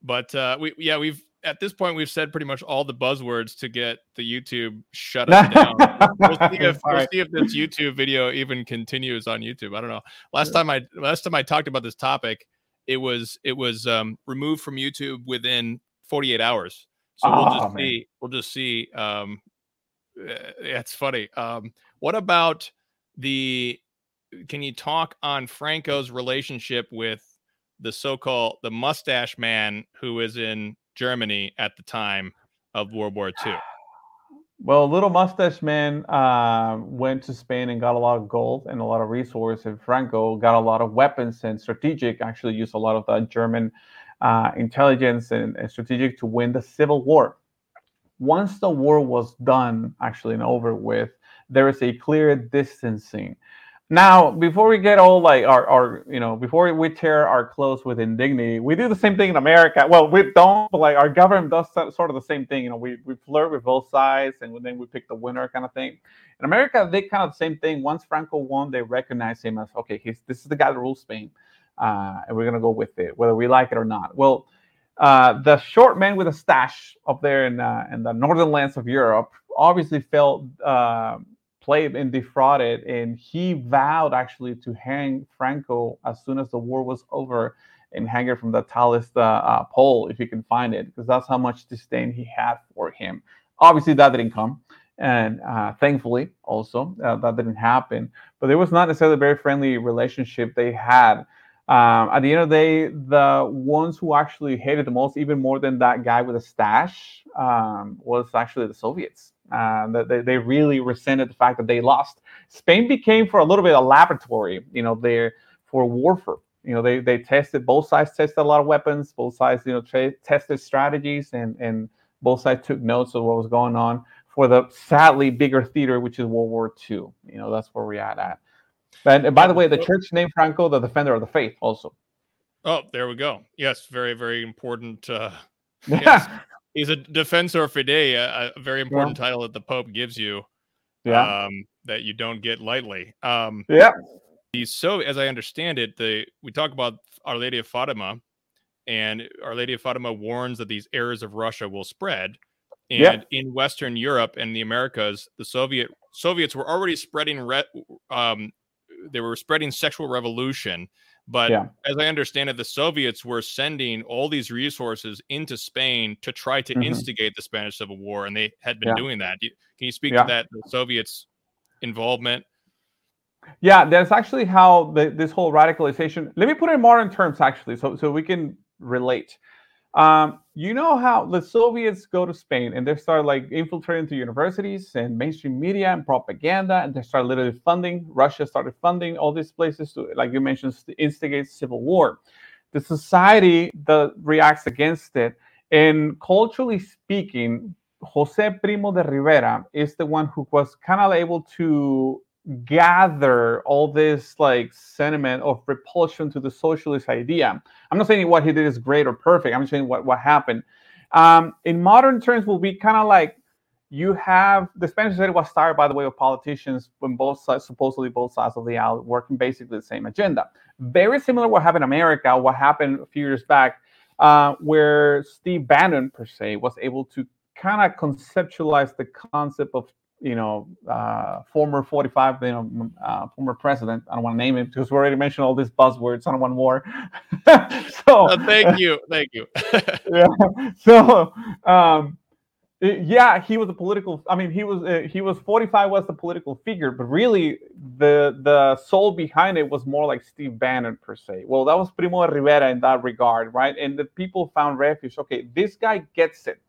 Speaker 1: but uh, we yeah we've at this point we've said pretty much all the buzzwords to get the YouTube shut <laughs> down. we'll, see if, we'll see if this YouTube video even continues on YouTube. I don't know. Last time I last time I talked about this topic, it was it was um, removed from YouTube within 48 hours. So we'll just man. see. We'll just see. Um, eh, it's funny. Um, what about the? Can you talk on Franco's relationship with the so-called the mustache man who is in Germany at the time of World War II?
Speaker 2: Well, little mustache man uh, went to Spain and got a lot of gold and a lot of resources. And Franco got a lot of weapons and strategic. Actually, used a lot of the German uh, intelligence and, and strategic to win the civil war. Once the war was done, actually and over with, there is a clear distancing now, before we get all like our, our, you know, before we tear our clothes with indignity, we do the same thing in America. Well, we don't, but like our government does sort of the same thing. You know, we, we flirt with both sides and then we pick the winner kind of thing. In America, they kind of the same thing. Once Franco won, they recognize him as, okay, he's, this is the guy that rules Spain. Uh, and we're going to go with it, whether we like it or not. Well, uh, the short man with a stash up there in, uh, in the northern lands of Europe obviously felt uh, played and defrauded, and he vowed actually to hang Franco as soon as the war was over and hang it from the tallest uh, uh, pole if he can find it, because that's how much disdain he had for him. Obviously, that didn't come, and uh, thankfully, also uh, that didn't happen. But there was not necessarily a very friendly relationship they had. Um, at the end of the day, the ones who actually hated the most, even more than that guy with a stash, um, was actually the Soviets. Uh, they, they really resented the fact that they lost. Spain became for a little bit a laboratory, you know, there for warfare. You know, they they tested both sides tested a lot of weapons, both sides you know tra- tested strategies, and and both sides took notes of what was going on for the sadly bigger theater, which is World War II. You know, that's where we're at. at. And, and by the way, the church named Franco the defender of the faith, also.
Speaker 1: Oh, there we go. Yes, very very important. Uh, <laughs> yes he's a defensor of fidei, a, a very important yeah. title that the Pope gives you. Yeah. Um, that you don't get lightly. Um,
Speaker 2: yeah.
Speaker 1: He's so, as I understand it, the we talk about Our Lady of Fatima, and Our Lady of Fatima warns that these errors of Russia will spread. And yeah. in Western Europe and the Americas, the Soviet Soviets were already spreading. Re, um, they were spreading sexual revolution but yeah. as I understand it, the Soviets were sending all these resources into Spain to try to mm-hmm. instigate the Spanish Civil War, and they had been yeah. doing that. Can you speak yeah. to that, the Soviets' involvement?
Speaker 2: Yeah, that's actually how the, this whole radicalization. Let me put it in modern terms, actually, so so we can relate. Um, you know how the Soviets go to Spain and they start like infiltrating to universities and mainstream media and propaganda, and they start literally funding. Russia started funding all these places to, like you mentioned, to instigate civil war. The society that reacts against it, and culturally speaking, Jose Primo de Rivera is the one who was kind of able to gather all this like sentiment of repulsion to the socialist idea. I'm not saying what he did is great or perfect. I'm just saying what what happened. Um, in modern terms, will be kind of like you have the Spanish society was started by the way of politicians when both sides, supposedly both sides of the aisle, working basically the same agenda. Very similar what happened in America, what happened a few years back, uh, where Steve Bannon per se was able to kind of conceptualize the concept of you know, uh, former 45, you know, uh, former president. I don't want to name him because we already mentioned all these buzzwords. I don't want more. <laughs>
Speaker 1: so uh, thank you, thank you. <laughs>
Speaker 2: yeah. So um, yeah, he was a political. I mean, he was uh, he was 45 was the political figure, but really the the soul behind it was more like Steve Bannon per se. Well, that was Primo Rivera in that regard, right? And the people found refuge. Okay, this guy gets it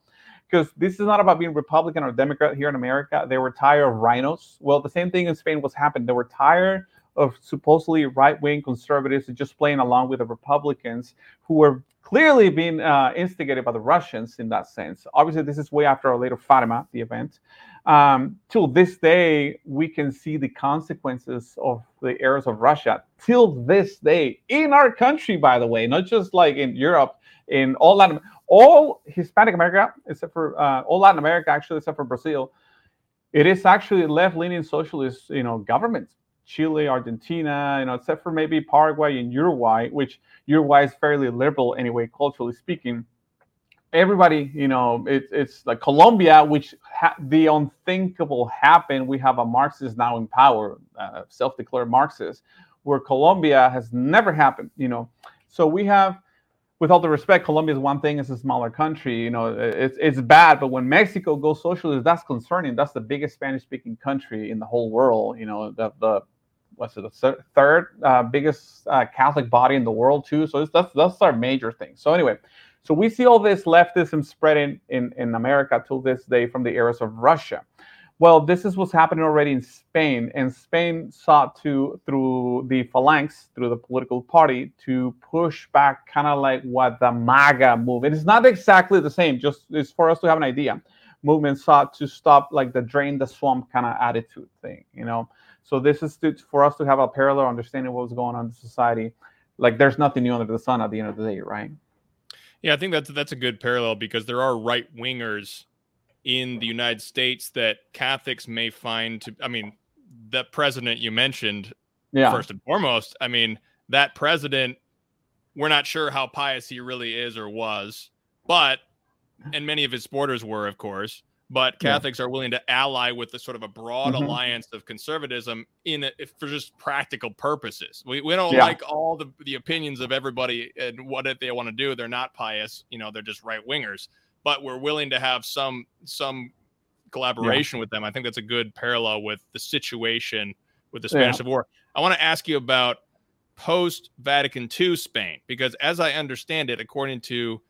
Speaker 2: because this is not about being Republican or Democrat here in America. They were tired of RINOs. Well, the same thing in Spain was happening. They were tired of supposedly right wing conservatives just playing along with the Republicans who were clearly being uh, instigated by the Russians in that sense. Obviously, this is way after our later Fatima, the event. Um, till this day, we can see the consequences of the errors of Russia. Till this day, in our country, by the way, not just like in Europe, in all Latin, all Hispanic America, except for uh, all Latin America, actually, except for Brazil, it is actually left-leaning socialist, you know, governments Chile, Argentina, you know, except for maybe Paraguay and Uruguay, which Uruguay is fairly liberal anyway, culturally speaking. Everybody, you know, it, it's like Colombia, which ha- the unthinkable happened. We have a Marxist now in power, uh, self-declared Marxist, where Colombia has never happened. You know, so we have with all the respect, Colombia is one thing; it's a smaller country. You know, it's it's bad. But when Mexico goes socialist, that's concerning. That's the biggest Spanish-speaking country in the whole world. You know, the the what's it the third uh, biggest uh, Catholic body in the world too. So that's that's our major thing. So anyway, so we see all this leftism spreading in in America till this day from the eras of Russia. Well, this is what's happening already in Spain, and Spain sought to, through the phalanx, through the political party, to push back kind of like what the MAGA movement. It's not exactly the same, just it's for us to have an idea. Movement sought to stop like the drain the swamp kind of attitude thing, you know. So this is to, for us to have a parallel understanding of what's going on in society. Like there's nothing new under the sun at the end of the day, right?
Speaker 1: Yeah, I think that's that's a good parallel because there are right wingers in the United States that Catholics may find to. I mean, the president you mentioned, yeah. first and foremost. I mean, that president, we're not sure how pious he really is or was, but and many of his supporters were, of course but Catholics yeah. are willing to ally with the sort of a broad mm-hmm. alliance of conservatism in a, for just practical purposes. We, we don't yeah. like all the, the opinions of everybody and what they want to do. They're not pious, you know, they're just right wingers, but we're willing to have some some collaboration yeah. with them. I think that's a good parallel with the situation with the Spanish Civil War. I want to ask you about post Vatican II Spain because as I understand it, according to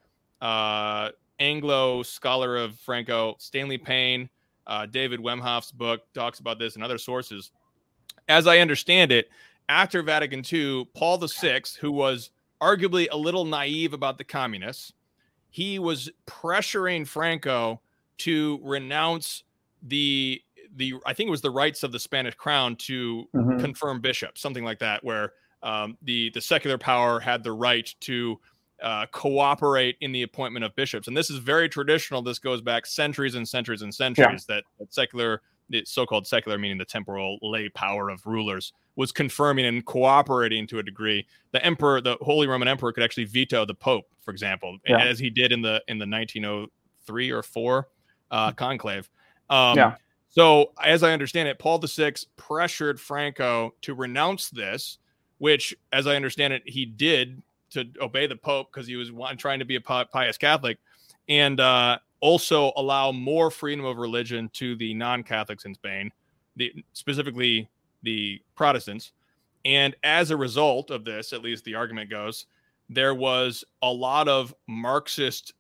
Speaker 1: uh, Anglo scholar of Franco, Stanley Payne, uh, David Wemhoff's book talks about this and other sources. As I understand it, after Vatican II, Paul VI, who was arguably a little naive about the communists, he was pressuring Franco to renounce the the I think it was the rights of the Spanish crown to mm-hmm. confirm bishops, something like that, where um, the the secular power had the right to uh, cooperate in the appointment of bishops. And this is very traditional. This goes back centuries and centuries and centuries yeah. that, that secular, the so-called secular, meaning the temporal lay power of rulers, was confirming and cooperating to a degree. The emperor, the Holy Roman Emperor, could actually veto the Pope, for example, yeah. as he did in the in the 1903 or four uh, conclave. Um, yeah. So, as I understand it, Paul VI pressured Franco to renounce this, which, as I understand it, he did to obey the Pope because he was trying to be a pious Catholic, and uh, also allow more freedom of religion to the non-Catholics in Spain, the, specifically the Protestants. And as a result of this, at least the argument goes, there was a lot of Marxist,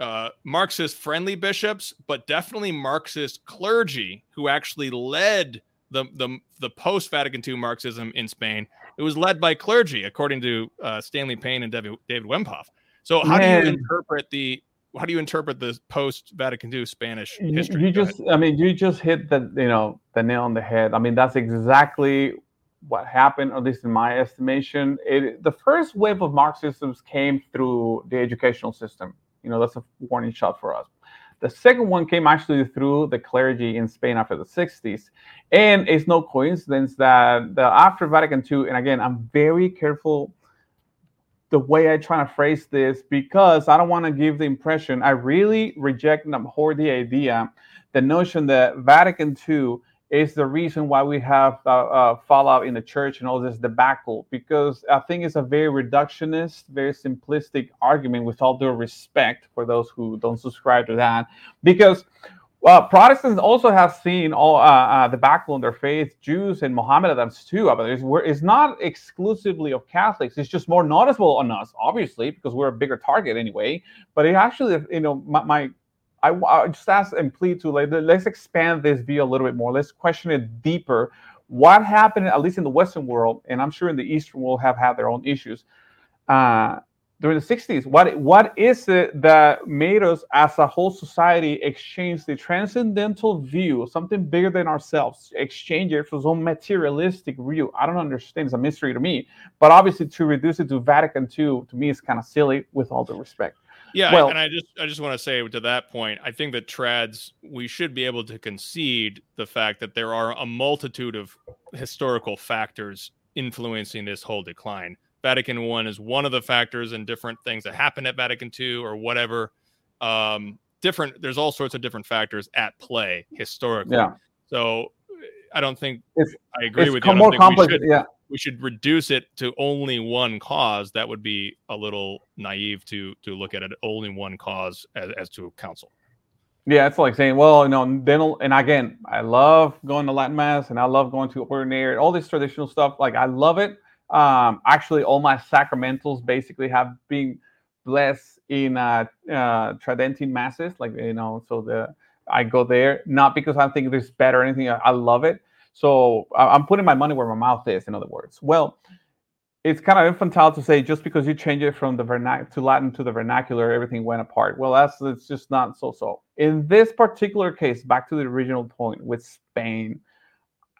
Speaker 1: uh, Marxist-friendly bishops, but definitely Marxist clergy who actually led the the the post Vatican II Marxism in Spain. It was led by clergy, according to uh, Stanley Payne and David, David Wemhoff. So, how Man. do you interpret the how do you interpret the post Vatican II Spanish history?
Speaker 2: You, just, I mean, you just hit the you know the nail on the head. I mean, that's exactly what happened, at least in my estimation. It, the first wave of Marxisms came through the educational system. You know, that's a warning shot for us. The second one came actually through the clergy in Spain after the 60s. And it's no coincidence that the, after Vatican II, and again, I'm very careful the way I try to phrase this because I don't want to give the impression I really reject and abhor the idea, the notion that Vatican II is the reason why we have uh, uh, fallout in the church and all this debacle because I think it's a very reductionist, very simplistic argument with all due respect for those who don't subscribe to that. Because well, Protestants also have seen all uh, uh, the backbone of their faith, Jews and Mohammedans too. But it's, it's not exclusively of Catholics. It's just more noticeable on us, obviously, because we're a bigger target anyway. But it actually, you know, my, my I, I just ask and plead to like let's expand this view a little bit more. Let's question it deeper. What happened, at least in the Western world, and I'm sure in the Eastern world have had their own issues. Uh, during the 60s what what is it that made us as a whole society exchange the transcendental view something bigger than ourselves exchange it for some materialistic view? I don't understand. It's a mystery to me but obviously to reduce it to vatican ii to me is kind of silly with all the respect.
Speaker 1: Yeah well, and i just i just want to say to that point i think that trads we should be able to concede the fact that there are a multitude of historical factors influencing this whole decline Vatican One is one of the factors and different things that happen at Vatican Two or whatever. Um, different. There's all sorts of different factors at play historically. Yeah. So I don't think it's, I agree with you. more complicated. Yeah. We should reduce it to only one cause. That would be a little naive to to look at it only one cause as, as to council.
Speaker 2: Yeah, it's like saying, well, you know, dental, and again, I love going to Latin mass and I love going to ordinary, all this traditional stuff. Like I love it um, actually, all my sacramentals basically have been blessed in uh, uh, Tridentine masses. Like you know, so the I go there not because I think this better or anything. I, I love it. So I'm putting my money where my mouth is. In other words, well, it's kind of infantile to say just because you change it from the vernac to Latin to the vernacular, everything went apart. Well, that's it's just not so so. In this particular case, back to the original point with Spain,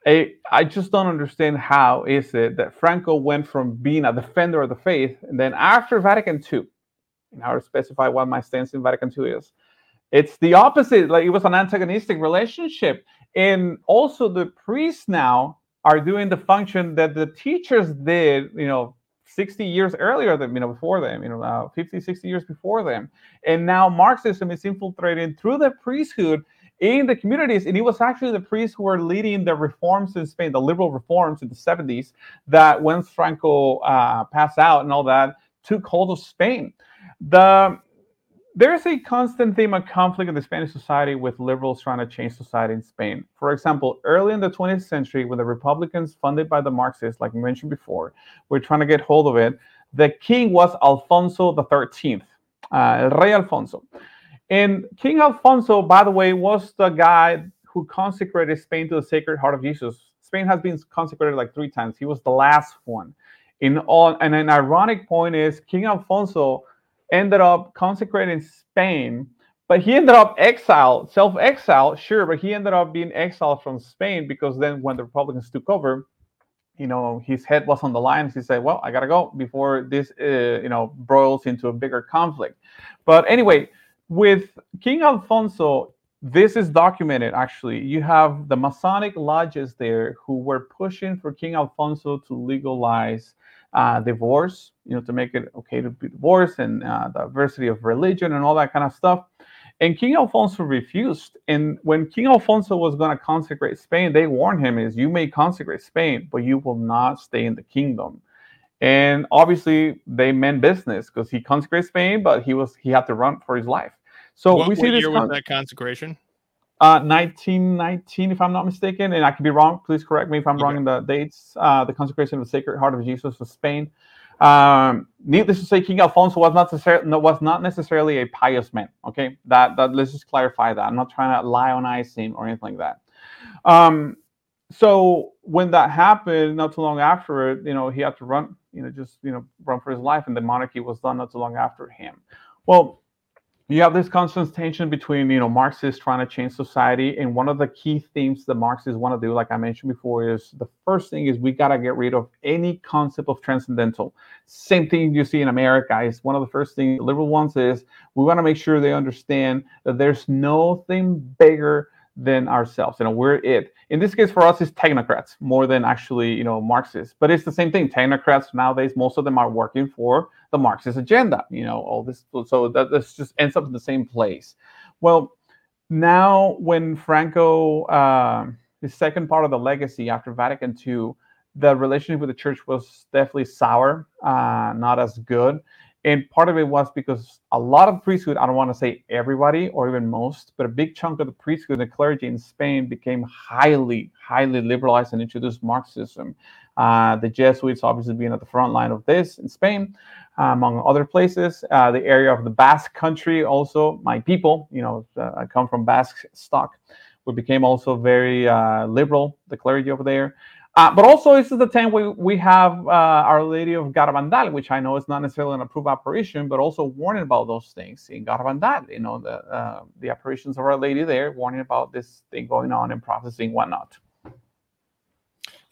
Speaker 2: I, I just don't understand how is it that Franco went from being a defender of the faith and then after Vatican II, and how to specify what my stance in Vatican II is, it's the opposite. Like it was an antagonistic relationship. And also the priests now are doing the function that the teachers did, you know, 60 years earlier than, you know, before them, you know, uh, 50, 60 years before them. And now Marxism is infiltrating through the priesthood in the communities. And it was actually the priests who were leading the reforms in Spain, the liberal reforms in the 70s, that once Franco uh, passed out and all that, took hold of Spain. The there's a constant theme of conflict in the Spanish society with liberals trying to change society in Spain. For example, early in the 20th century, when the Republicans, funded by the Marxists, like mentioned before, were trying to get hold of it, the king was Alfonso XIII, uh, El Rey Alfonso. And King Alfonso, by the way, was the guy who consecrated Spain to the Sacred Heart of Jesus. Spain has been consecrated like three times. He was the last one. In all, and an ironic point is King Alfonso ended up consecrating Spain, but he ended up exiled, self-exiled, sure, but he ended up being exiled from Spain because then when the Republicans took over, you know, his head was on the line. He said, "Well, I gotta go before this, uh, you know, broils into a bigger conflict." But anyway, with King Alfonso, this is documented actually. You have the Masonic lodges there who were pushing for King Alfonso to legalize uh, divorce, you know, to make it okay to be divorced and uh, diversity of religion and all that kind of stuff. And King Alfonso refused. And when King Alfonso was going to consecrate Spain, they warned him: "Is you may consecrate Spain, but you will not stay in the kingdom." And obviously, they meant business because he consecrated Spain, but he was he had to run for his life. So
Speaker 1: what,
Speaker 2: we see
Speaker 1: this year con- was that consecration?
Speaker 2: Uh, 1919, if I'm not mistaken, and I could be wrong. Please correct me if I'm okay. wrong in the dates. Uh, the consecration of the Sacred Heart of Jesus of Spain. Um, needless to say, King Alfonso was not necessarily was not necessarily a pious man. Okay, that that let's just clarify that. I'm not trying to lionize him or anything like that. Um, so when that happened, not too long after it, you know, he had to run, you know, just you know, run for his life, and the monarchy was done not too long after him. Well, you have this constant tension between you know marxists trying to change society and one of the key themes that marxists want to do like i mentioned before is the first thing is we got to get rid of any concept of transcendental. Same thing you see in america. Is one of the first things liberal ones is we want to make sure they understand that there's nothing bigger than ourselves you know we're it in this case for us it's technocrats more than actually you know marxists but it's the same thing technocrats nowadays most of them are working for the Marxist agenda. You know, all this. So that this just ends up in the same place. Well, now when Franco uh, the second part of the legacy after Vatican II, the relationship with the church was definitely sour, uh, not as good. And part of it was because a lot of priesthood, I don't want to say everybody or even most, but a big chunk of the priesthood, and the clergy in Spain became highly, highly liberalized and introduced Marxism. Uh, the Jesuits obviously being at the front line of this in Spain, uh, among other places. Uh, the area of the Basque country, also my people, you know, uh, I come from Basque stock, we became also very uh, liberal, the clergy over there. Uh, but also, this is the time we, we have uh, Our Lady of Garabandal, which I know is not necessarily an approved apparition, but also warning about those things in Garabandal. You know, the uh, the apparitions of Our Lady there, warning about this thing going on and processing whatnot.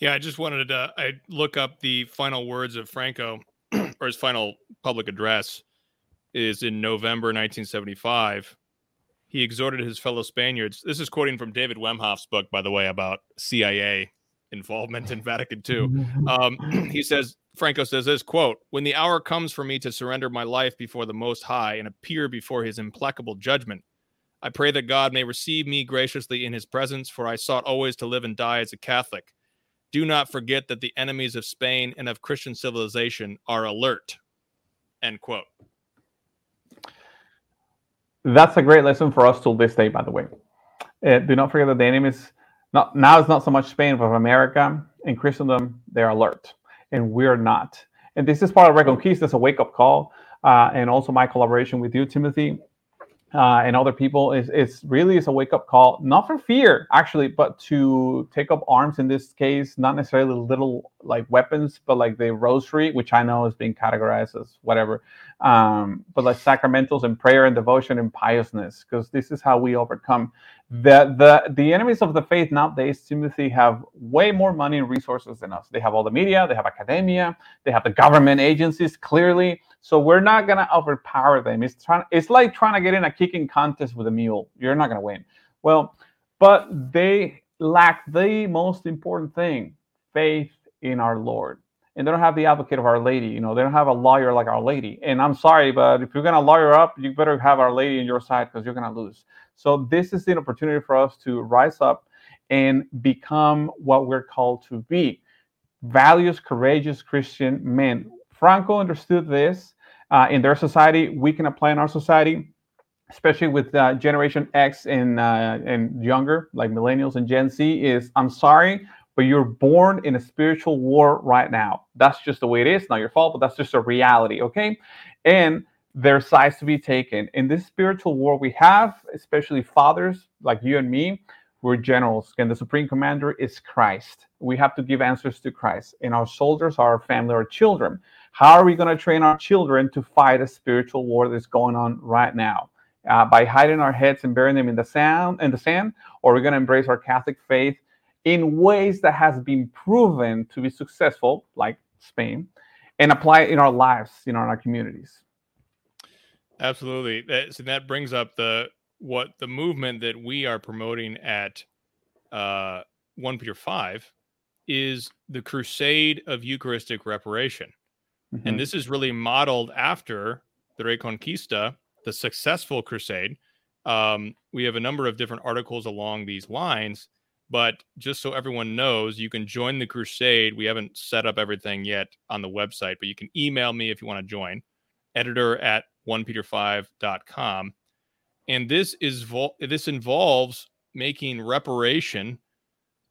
Speaker 1: Yeah, I just wanted to I look up the final words of Franco, <clears throat> or his final public address, is in November 1975. He exhorted his fellow Spaniards. This is quoting from David Wemhoff's book, by the way, about CIA involvement in Vatican II. Um, <clears throat> he says, Franco says this quote, When the hour comes for me to surrender my life before the Most High and appear before his implacable judgment, I pray that God may receive me graciously in his presence, for I sought always to live and die as a Catholic. Do not forget that the enemies of Spain and of Christian civilization are alert. End quote.
Speaker 2: That's a great lesson for us till this day, by the way. Uh, do not forget that the enemies not, now it's not so much Spain, but America and Christendom, they're alert, and we're not. And this is part of Reconquista as a wake up call, uh, and also my collaboration with you, Timothy, uh, and other people is is really is a wake up call, not for fear actually, but to take up arms in this case, not necessarily little like weapons, but like the rosary, which I know is being categorized as whatever, um, but like sacramentals and prayer and devotion and piousness, because this is how we overcome the the the enemies of the faith nowadays. Timothy have way more money and resources than us. They have all the media, they have academia, they have the government agencies clearly so we're not gonna overpower them. It's trying. It's like trying to get in a kicking contest with a mule. You're not gonna win. Well, but they lack the most important thing: faith in our Lord. And they don't have the advocate of Our Lady. You know, they don't have a lawyer like Our Lady. And I'm sorry, but if you're gonna lawyer up, you better have Our Lady in your side because you're gonna lose. So this is an opportunity for us to rise up and become what we're called to be values courageous christian men franco understood this uh, in their society, we can apply in our society, especially with uh, Generation X and uh, and younger, like millennials and Gen Z. Is I'm sorry, but you're born in a spiritual war right now. That's just the way it is. Not your fault, but that's just a reality. Okay, and there's sides to be taken in this spiritual war we have, especially fathers like you and me. We're generals, and the supreme commander is Christ. We have to give answers to Christ, and our soldiers are our family, our children. How are we going to train our children to fight a spiritual war that's going on right now? Uh, by hiding our heads and burying them in the sand, in the sand, or we're going to embrace our Catholic faith in ways that has been proven to be successful, like Spain, and apply it in our lives, you know, in our communities.
Speaker 1: Absolutely. That, so that brings up the what the movement that we are promoting at uh, one Peter five is the crusade of Eucharistic reparation. Mm-hmm. And this is really modeled after the Reconquista, the successful crusade. Um, we have a number of different articles along these lines, but just so everyone knows, you can join the crusade. We haven't set up everything yet on the website, but you can email me if you want to join. Editor at onepeter5.com. And this is this involves making reparation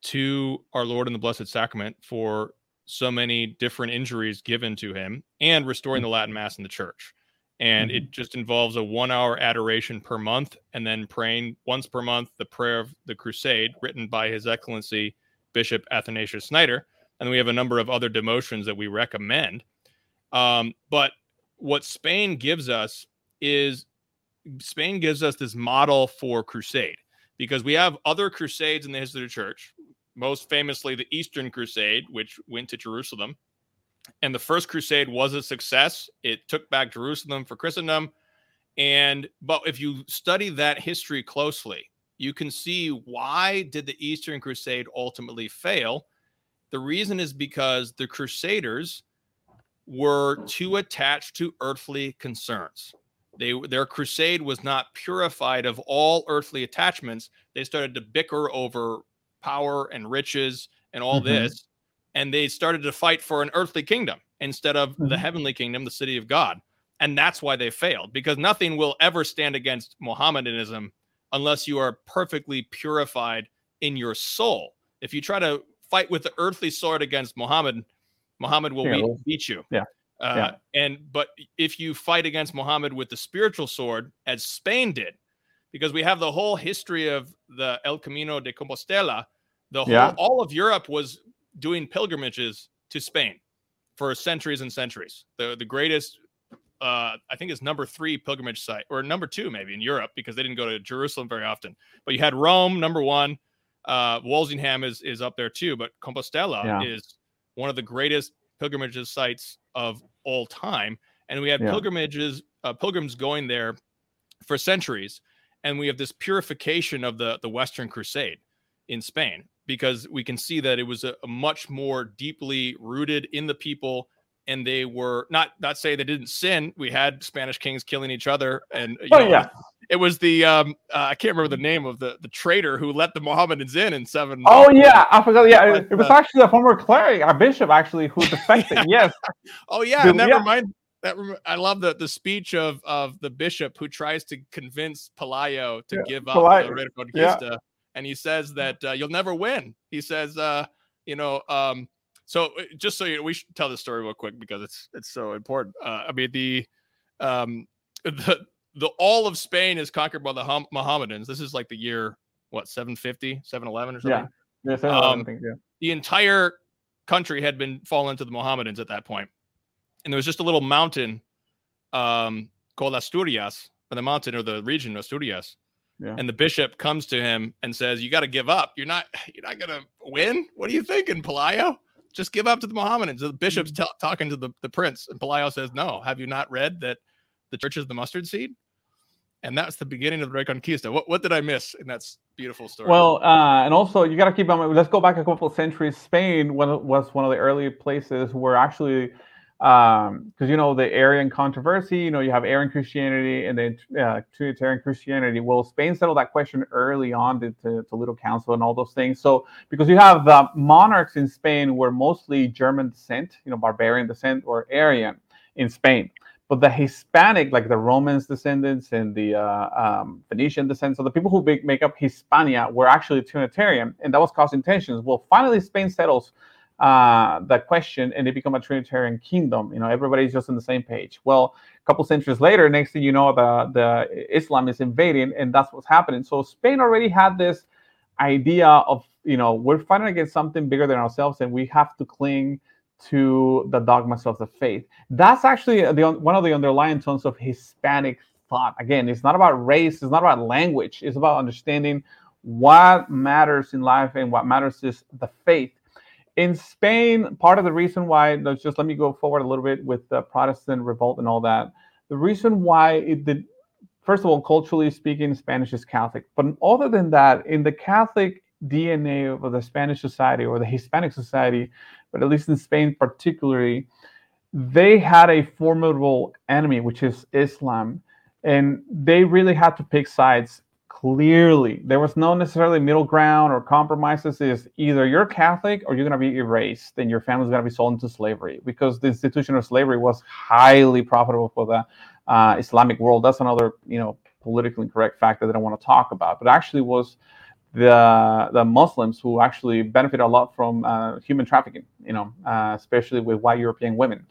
Speaker 1: to our Lord and the Blessed Sacrament for so many different injuries given to him and restoring the Latin Mass in the church. And mm-hmm. it just involves a one hour adoration per month and then praying once per month the prayer of the crusade written by His Excellency Bishop Athanasius Schneider. And we have a number of other demotions that we recommend. Um, but what Spain gives us is Spain gives us this model for crusade because we have other crusades in the history of the church most famously the Eastern Crusade, which went to Jerusalem. And the first crusade was a success. It took back Jerusalem for Christendom. And but if you study that history closely, you can see why did the Eastern Crusade ultimately fail? The reason is because the crusaders were too attached to earthly concerns. They their crusade was not purified of all earthly attachments. They started to bicker over power and riches and all mm-hmm. this, and they started to fight for an earthly kingdom instead of mm-hmm. the heavenly kingdom, the city of God. And that's why they failed because nothing will ever stand against Mohammedanism unless you are perfectly purified in your soul. If you try to fight with the earthly sword against Muhammad, Muhammad will yeah, beat, beat, you.
Speaker 2: Yeah.
Speaker 1: Uh, yeah. And but if you fight against Muhammad with the spiritual sword, as Spain did, because we have the whole history of the El Camino de Compostela, the whole yeah. all of Europe was doing pilgrimages to Spain for centuries and centuries. The the greatest uh, I think is number three pilgrimage site, or number two maybe in Europe because they didn't go to Jerusalem very often. But you had Rome number one. Uh, Walsingham is is up there too, but Compostela yeah. is one of the greatest pilgrimages sites of all time. And we had yeah. pilgrimages, uh, pilgrims going there for centuries, and we have this purification of the the Western Crusade in Spain because we can see that it was a, a much more deeply rooted in the people and they were not not say they didn't sin. We had Spanish kings killing each other, and
Speaker 2: oh know, yeah,
Speaker 1: it was the um uh, I can't remember the name of the the traitor who let the Mohammedans in in seven.
Speaker 2: Oh yeah, I forgot. Yeah, but, it, was actually a former cleric, a bishop, actually, who defected. <laughs> yes.
Speaker 1: Oh yeah, never yeah. mind. That I love the the speech of of the bishop who tries to convince Pelayo to yeah, give up Pelayo. the Reconquista, yeah. and he says that uh, you'll never win. He says, uh, you know, um, so uh, just so you we should tell this story real quick because it's it's so important. Uh, I mean the um <laughs> the the all of Spain is conquered by the hum- Mohammedans. This is like the year what 750, 711 or something.
Speaker 2: Yeah, yeah, 711, um, think, yeah.
Speaker 1: The entire country had been fallen to the Mohammedans at that point, and there was just a little mountain um, called Asturias, or the mountain or the region of Asturias. Yeah. And the bishop comes to him and says, "You got to give up. You're not. You're not gonna win. What are you thinking, Pelayo?" just give up to the Mohammedans. The bishop's mm-hmm. t- talking to the, the prince, and Pelayo says, No, have you not read that the church is the mustard seed? And that's the beginning of the Reconquista. What, what did I miss in that beautiful story?
Speaker 2: Well, uh, and also you got to keep on. Let's go back a couple of centuries. Spain was one of the early places where actually because um, you know the Arian controversy, you know you have Arian Christianity and then uh, Trinitarian Christianity. Well, Spain settled that question early on to, to, Toledo Council and all those things. So because you have the monarchs in Spain were mostly German descent, you know, barbarian descent or Arian in Spain, but the Hispanic, like the Romans descendants and the uh, um, Phoenician descendants, so the people who make, make up Hispania were actually Trinitarian, and that was causing tensions. Well, finally, Spain settles uh, that question and they become a Trinitarian kingdom. You know, everybody's just on the same page. Well, a couple centuries later, next thing you know, the, the Islam is invading, and that's what's happening. So Spain already had this idea of, you know, we're fighting against something bigger than ourselves, and we have to cling to the dogmas of the faith. That's actually the, one of the underlying tones of Hispanic thought. Again, it's not about race, it's not about language, it's about understanding what matters in life and what matters is the faith in Spain, part of the reason why, let's just let me go forward a little bit with the Protestant revolt and all that. The reason why it did, first of all, culturally speaking, Spanish is Catholic. But other than that, in the Catholic DNA of the Spanish society or the Hispanic society, but at least in Spain particularly, they had a formidable enemy, which is Islam. And they really had to pick sides clearly there was no necessarily middle ground or compromises is either you're catholic or you're going to be erased and your family's going to be sold into slavery because the institution of slavery was highly profitable for the uh, islamic world that's another you know politically correct fact that i want to talk about but actually was the the muslims who actually benefit a lot from uh, human trafficking you know uh, especially with white european women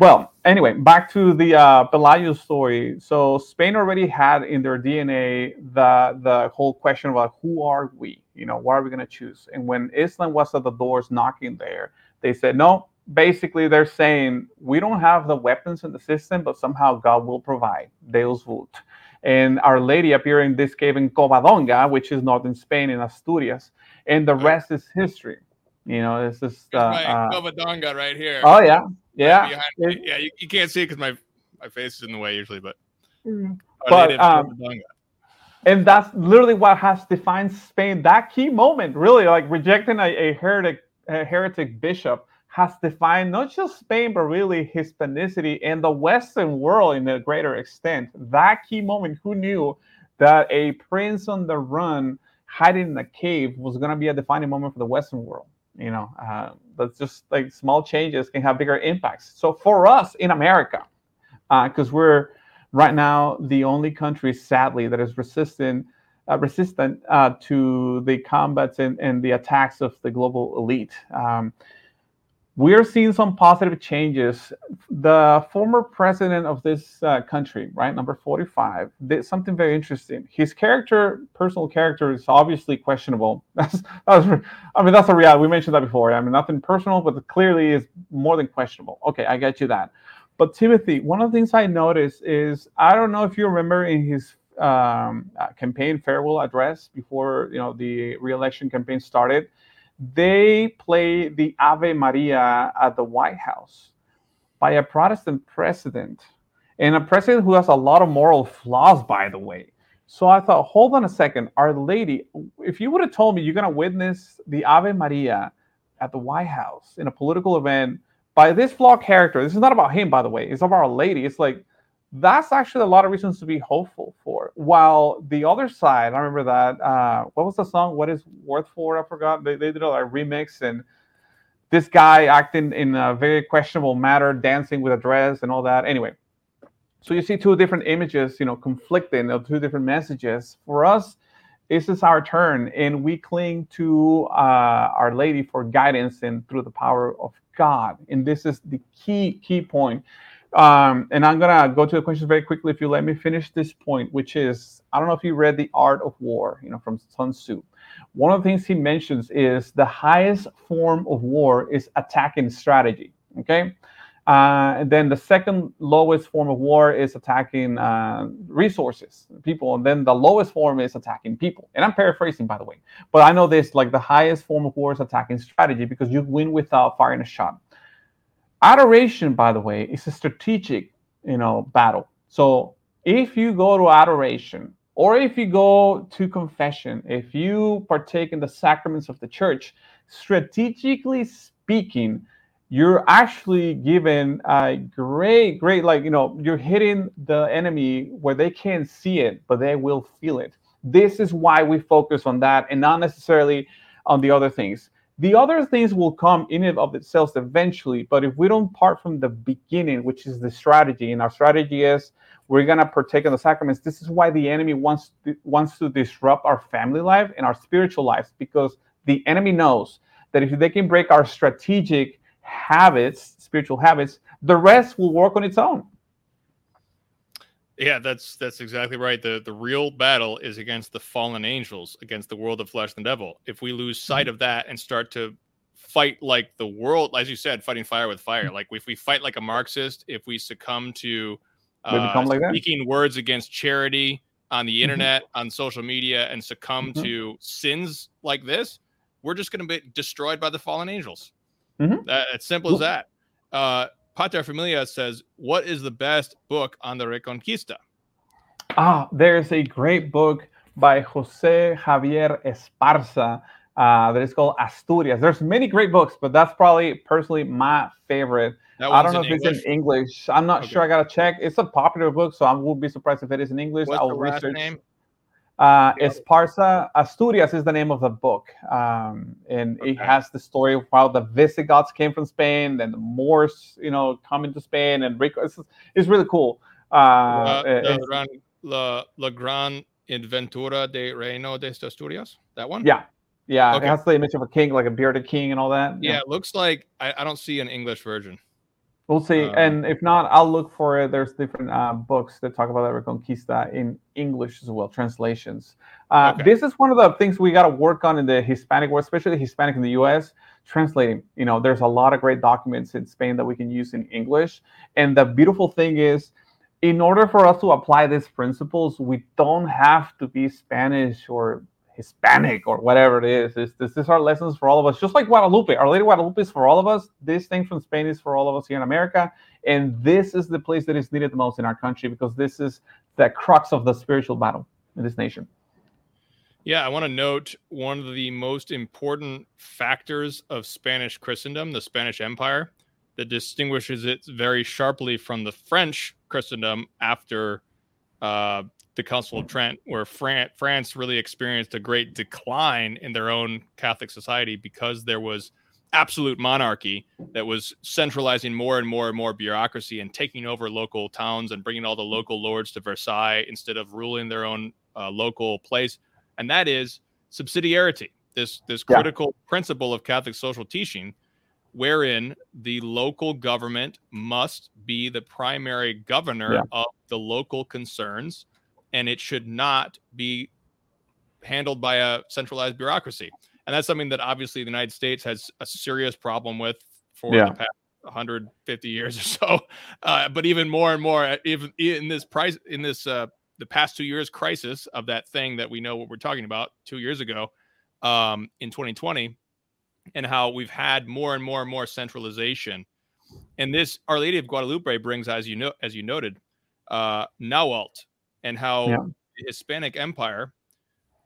Speaker 2: well, anyway, back to the uh, Pelayo story. So Spain already had in their DNA the the whole question about who are we? You know, what are we going to choose? And when Islam was at the doors knocking there, they said no. Basically, they're saying we don't have the weapons in the system, but somehow God will provide. Deus vult. And Our Lady appeared in this cave in Covadonga, which is northern Spain in Asturias, and the rest is history. You know, this is uh,
Speaker 1: uh, Covadonga right here.
Speaker 2: Oh yeah, yeah,
Speaker 1: yeah. You, you, can't see it because my my face is in the way usually, but
Speaker 2: mm. but um, and that's literally what has defined Spain. That key moment, really, like rejecting a, a heretic a heretic bishop, has defined not just Spain but really Hispanicity and the Western world in a greater extent. That key moment, who knew that a prince on the run hiding in a cave was going to be a defining moment for the Western world. You know, uh, that's just like small changes can have bigger impacts. So for us in America, because uh, we're right now the only country, sadly, that is resistant uh, resistant uh, to the combats and, and, the attacks of the global elite. Um, we're seeing some positive changes. The former president of this uh, country, right, number 45, did something very interesting. His character, personal character, is obviously questionable. <laughs> That's, that's I mean, that's a reality. We mentioned that before. I mean, nothing personal, but clearly is more than questionable. Okay, I get you that. But Timothy, one of the things I noticed is I don't know if you remember in his um, campaign farewell address before you know the re-election campaign started, they play the Ave Maria at the White House by a Protestant president, and a president who has a lot of moral flaws, by the way. So I thought, hold on a second, Our Lady. If you would have told me you're gonna witness the Ave Maria at the White House in a political event by this flawed character, this is not about him, by the way. It's about Our Lady. It's like that's actually a lot of reasons to be hopeful for. While the other side, I remember that. Uh, what was the song? What is worth for? I forgot. They, they did a remix and this guy acting in a very questionable manner, dancing with a dress and all that. Anyway, so you see two different images, you know, conflicting of two different messages. For us, this is our turn, and we cling to uh, Our Lady for guidance and through the power of God. And this is the key key point um, and I'm gonna go to the questions very quickly if you let me finish this point, which is I don't know if you read The Art of War, you know, from Sun Tzu. One of the things he mentions is the highest form of war is attacking strategy. Okay. Uh, and then the second lowest form of war is attacking uh, resources, people, and then the lowest form is attacking people. And I'm paraphrasing, by the way, but I know this: like the highest form of war is attacking strategy because you win without firing a shot. Adoration, by the way, is a strategic, you know, battle. So if you go to adoration, or if you go to confession, if you partake in the sacraments of the church, strategically speaking, you're actually given a great, great, like, you know, you're hitting the enemy where they can't see it, but they will feel it. This is why we focus on that and not necessarily on the other things. The other things will come in and of themselves eventually, but if we don't part from the beginning, which is the strategy, and our strategy is we're gonna partake in the sacraments. This is why the enemy wants to, wants to disrupt our family life and our spiritual lives, because the enemy knows that if they can break our strategic habits, spiritual habits, the rest will work on its own.
Speaker 1: Yeah, that's that's exactly right. The the real battle is against the fallen angels, against the world of flesh and devil. If we lose sight mm-hmm. of that and start to fight like the world, as you said, fighting fire with fire, mm-hmm. like if we fight like a Marxist, if we succumb to uh, like speaking words against charity on the mm-hmm. internet, mm-hmm. on social media, and succumb mm-hmm. to sins like this, we're just going to be destroyed by the fallen angels. Mm-hmm. That, it's simple as that. Uh, Pater Familia says, What is the best book on the Reconquista?
Speaker 2: Ah, there's a great book by Jose Javier Esparza uh, that is called Asturias. There's many great books, but that's probably personally my favorite. I don't know if English? it's in English. I'm not okay. sure. I gotta check. It's a popular book, so I won't be surprised if it is in English.
Speaker 1: What's I'll the research. name?
Speaker 2: Uh, Esparza Asturias is the name of the book, um, and okay. it has the story of how the Visigoths came from Spain, and the Moors, you know, coming to Spain, and it's, it's really cool. Uh,
Speaker 1: uh, the gran, la, la Gran Aventura de Reino de Asturias, that one.
Speaker 2: Yeah, yeah, okay. it has the image of a king, like a bearded king, and all that.
Speaker 1: Yeah, yeah. it looks like I, I don't see an English version.
Speaker 2: We'll see. Um, and if not, I'll look for it. There's different uh, books that talk about the Reconquista in English as well, translations. Uh, okay. This is one of the things we got to work on in the Hispanic world, especially Hispanic in the US, translating. You know, there's a lot of great documents in Spain that we can use in English. And the beautiful thing is, in order for us to apply these principles, we don't have to be Spanish or Hispanic or whatever it is. This, this is our lessons for all of us, just like Guadalupe. Our Lady Guadalupe is for all of us. This thing from Spain is for all of us here in America. And this is the place that is needed the most in our country because this is the crux of the spiritual battle in this nation.
Speaker 1: Yeah, I want to note one of the most important factors of Spanish Christendom, the Spanish Empire, that distinguishes it very sharply from the French Christendom after uh, the Council of Trent, where Fran- France really experienced a great decline in their own Catholic society because there was absolute monarchy that was centralizing more and more and more bureaucracy and taking over local towns and bringing all the local lords to Versailles instead of ruling their own uh, local place. And that is subsidiarity, this this yeah. critical principle of Catholic social teaching, wherein the local government must be the primary governor yeah. of the local concerns, and it should not be handled by a centralized bureaucracy and that's something that obviously the United States has a serious problem with for yeah. the past 150 years or so. <laughs> Uh, but even more and more, even in this price, in this uh, the past two years crisis of that thing that we know what we're talking about two years ago um, in 2020, and how we've had more and more and more centralization. And this Our Lady of Guadalupe brings, as you know, as you noted, uh, Nahuatl, and how yeah. the Hispanic Empire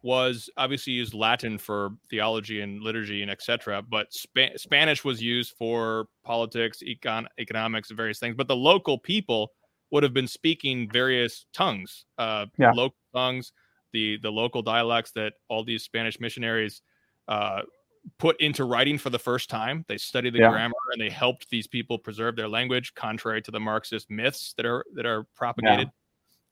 Speaker 1: was obviously used Latin for theology and liturgy and etc. But Sp- Spanish was used for politics, econ- economics, and various things. But the local people would have been speaking various tongues, uh, yeah. local tongues, the the local dialects that all these Spanish missionaries uh, put into writing for the first time. They studied the yeah. grammar and they helped these people preserve their language, contrary to the Marxist myths that are that are propagated. Yeah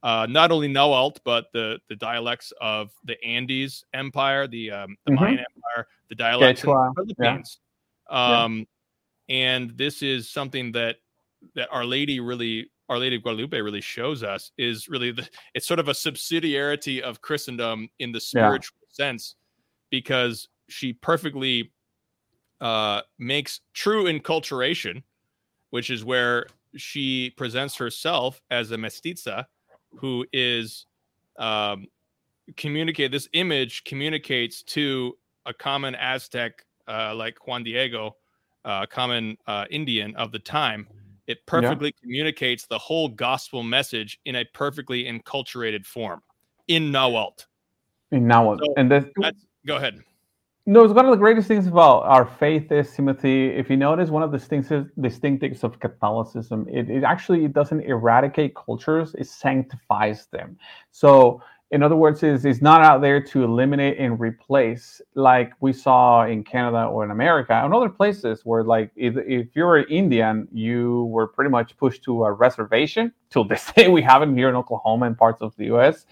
Speaker 1: uh, not only Nahuatl, but the the dialects of the Andes Empire, the um, the mm-hmm. Mayan Empire, the dialects of the Philippines. Yeah. Um, yeah. And this is something that that Our Lady really, Our Lady of Guadalupe really shows us is really the it's sort of a subsidiarity of Christendom in the spiritual yeah. sense, because she perfectly uh, makes true enculturation, which is where she presents herself as a mestiza who is um, communicate this image communicates to a common Aztec uh, like Juan Diego, uh, common uh, Indian of the time. It perfectly yeah. communicates the whole gospel message in a perfectly enculturated form in Nahuatl.
Speaker 2: In Nahuatl, so
Speaker 1: and that's, go ahead.
Speaker 2: No, it's one of the greatest things about our faith is Timothy. If you notice, one of the distinctives of Catholicism, it, it actually it doesn't eradicate cultures; it sanctifies them. So in other words, is is not out there to eliminate and replace like we saw in Canada or in America and other places where like if, if you're an Indian, you were pretty much pushed to a reservation. Till <laughs> this day, we have it here in Oklahoma and parts of the U.S.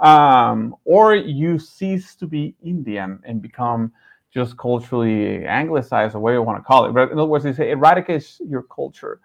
Speaker 2: Um, or you cease to be Indian and become just culturally anglicized, or whatever you want to call it. But in other words, it eradicates your culture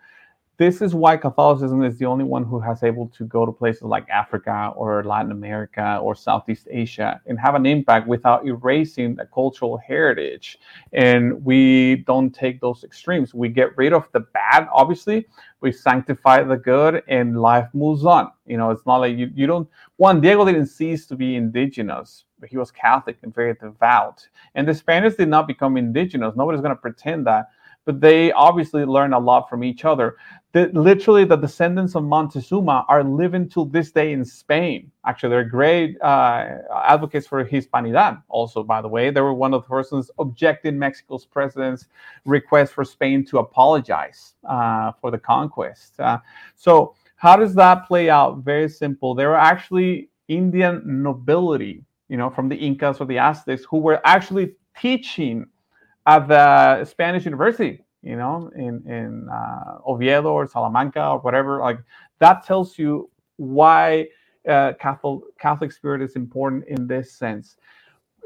Speaker 2: this is why Catholicism is the only one who has able to go to places like Africa or Latin America or Southeast Asia and have an impact without erasing the cultural heritage. And we don't take those extremes. We get rid of the bad, obviously. We sanctify the good, and life moves on. You know, it's not like you, you don't. Juan Diego didn't cease to be indigenous, but he was Catholic and very devout. And the Spaniards did not become indigenous. Nobody's going to pretend that but they obviously learn a lot from each other. The, literally, the descendants of Montezuma are living till this day in Spain. Actually, they're great uh, advocates for Hispanidad. Also, by the way, they were one of the persons objecting Mexico's president's request for Spain to apologize uh, for the conquest. Uh, so, how does that play out? Very simple. There were actually Indian nobility, you know, from the Incas or the Aztecs, who were actually teaching at the Spanish university, you know, in in uh, Oviedo or Salamanca or whatever. Like that tells you why uh, Catholic Catholic spirit is important in this sense.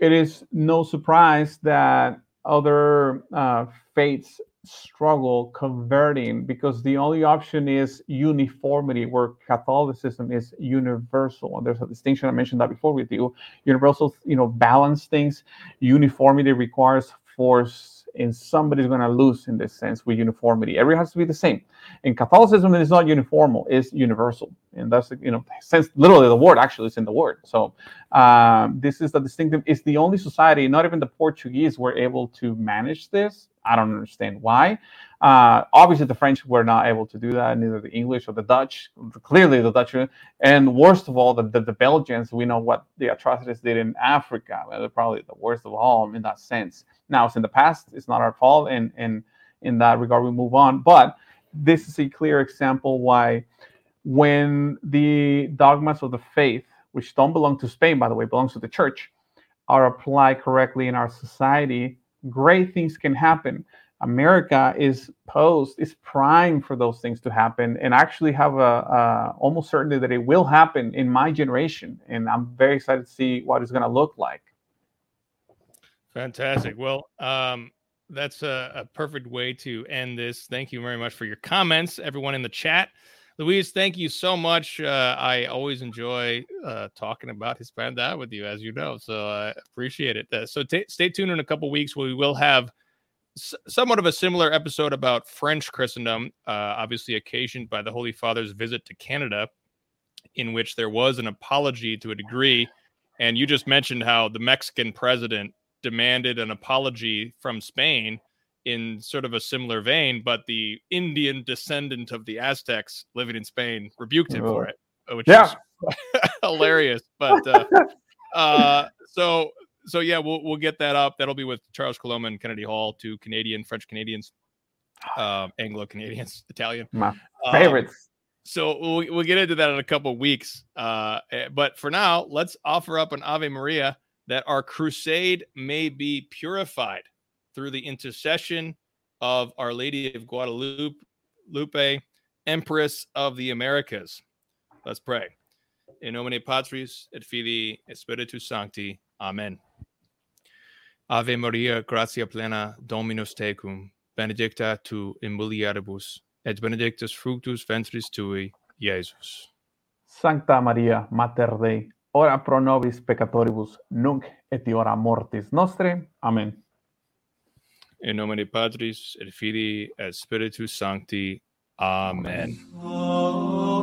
Speaker 2: It is no surprise that other uh, faiths struggle converting because the only option is uniformity where catholicism is universal and there's a distinction i mentioned that before with you universal you know balance things uniformity requires force and somebody's going to lose in this sense with uniformity. Everyone has to be the same. In Catholicism, it is not uniformal; it's universal, and that's you know, since literally the word actually is in the word. So um, this is the distinctive. It's the only society. Not even the Portuguese were able to manage this. I don't understand why. Uh, obviously, the French were not able to do that, neither the English or the Dutch. Clearly, the Dutch, and worst of all, the, the, the Belgians. We know what the atrocities did in Africa. They're probably the worst of all in that sense. Now, it's in the past. It's not our fault, and and in that regard, we move on. But this is a clear example why, when the dogmas of the faith which don't belong to Spain, by the way, belongs to the church, are applied correctly in our society, great things can happen. America is posed, is primed for those things to happen, and I actually have a, a almost certainty that it will happen in my generation. And I'm very excited to see what it's going to look like.
Speaker 1: Fantastic. Well, um, that's a, a, perfect way to end this. Thank you very much for your comments, everyone in the chat. Luis, thank you so much. Uh, I always enjoy uh, talking about Hispanidad with you, as you know. So I appreciate it. Uh, so t- stay tuned in a couple weeks. We will have s- somewhat of a similar episode about French Christendom, uh, obviously occasioned by the Holy Father's visit to Canada, in which there was an apology to a degree. And you just mentioned how the Mexican president demanded an apology from Spain in sort of a similar vein, but the Indian descendant of the Aztecs living in Spain rebuked him oh. for it, which yeah. is <laughs> hilarious. But uh, uh, so so yeah, we'll we'll get that up. That'll be with Charles Coulombe and Kennedy Hall, two Canadian French Canadians, uh, Anglo Canadians, <laughs> Italian,
Speaker 2: my um, favorites.
Speaker 1: so we'll, we'll get into that in a couple weeks. Uh, eh, but for now, let's offer up an Ave Maria that our crusade may be purified through the intercession of Our Lady of Guadalupe, Lupe, Empress of the Americas. Let's pray. In nomine Patris et Filii et Spiritus Sancti. Amen. Ave Maria, gratia plena, Dominus tecum, benedicta tu in mulieribus, et benedictus fructus ventris tui, Iesus.
Speaker 2: Sancta Maria, Mater Dei, ora pro nobis peccatoribus, nunc et hora mortis nostre. Amen.
Speaker 1: In nomine Patris et Filii et Spiritus Sancti. Amen. Amen.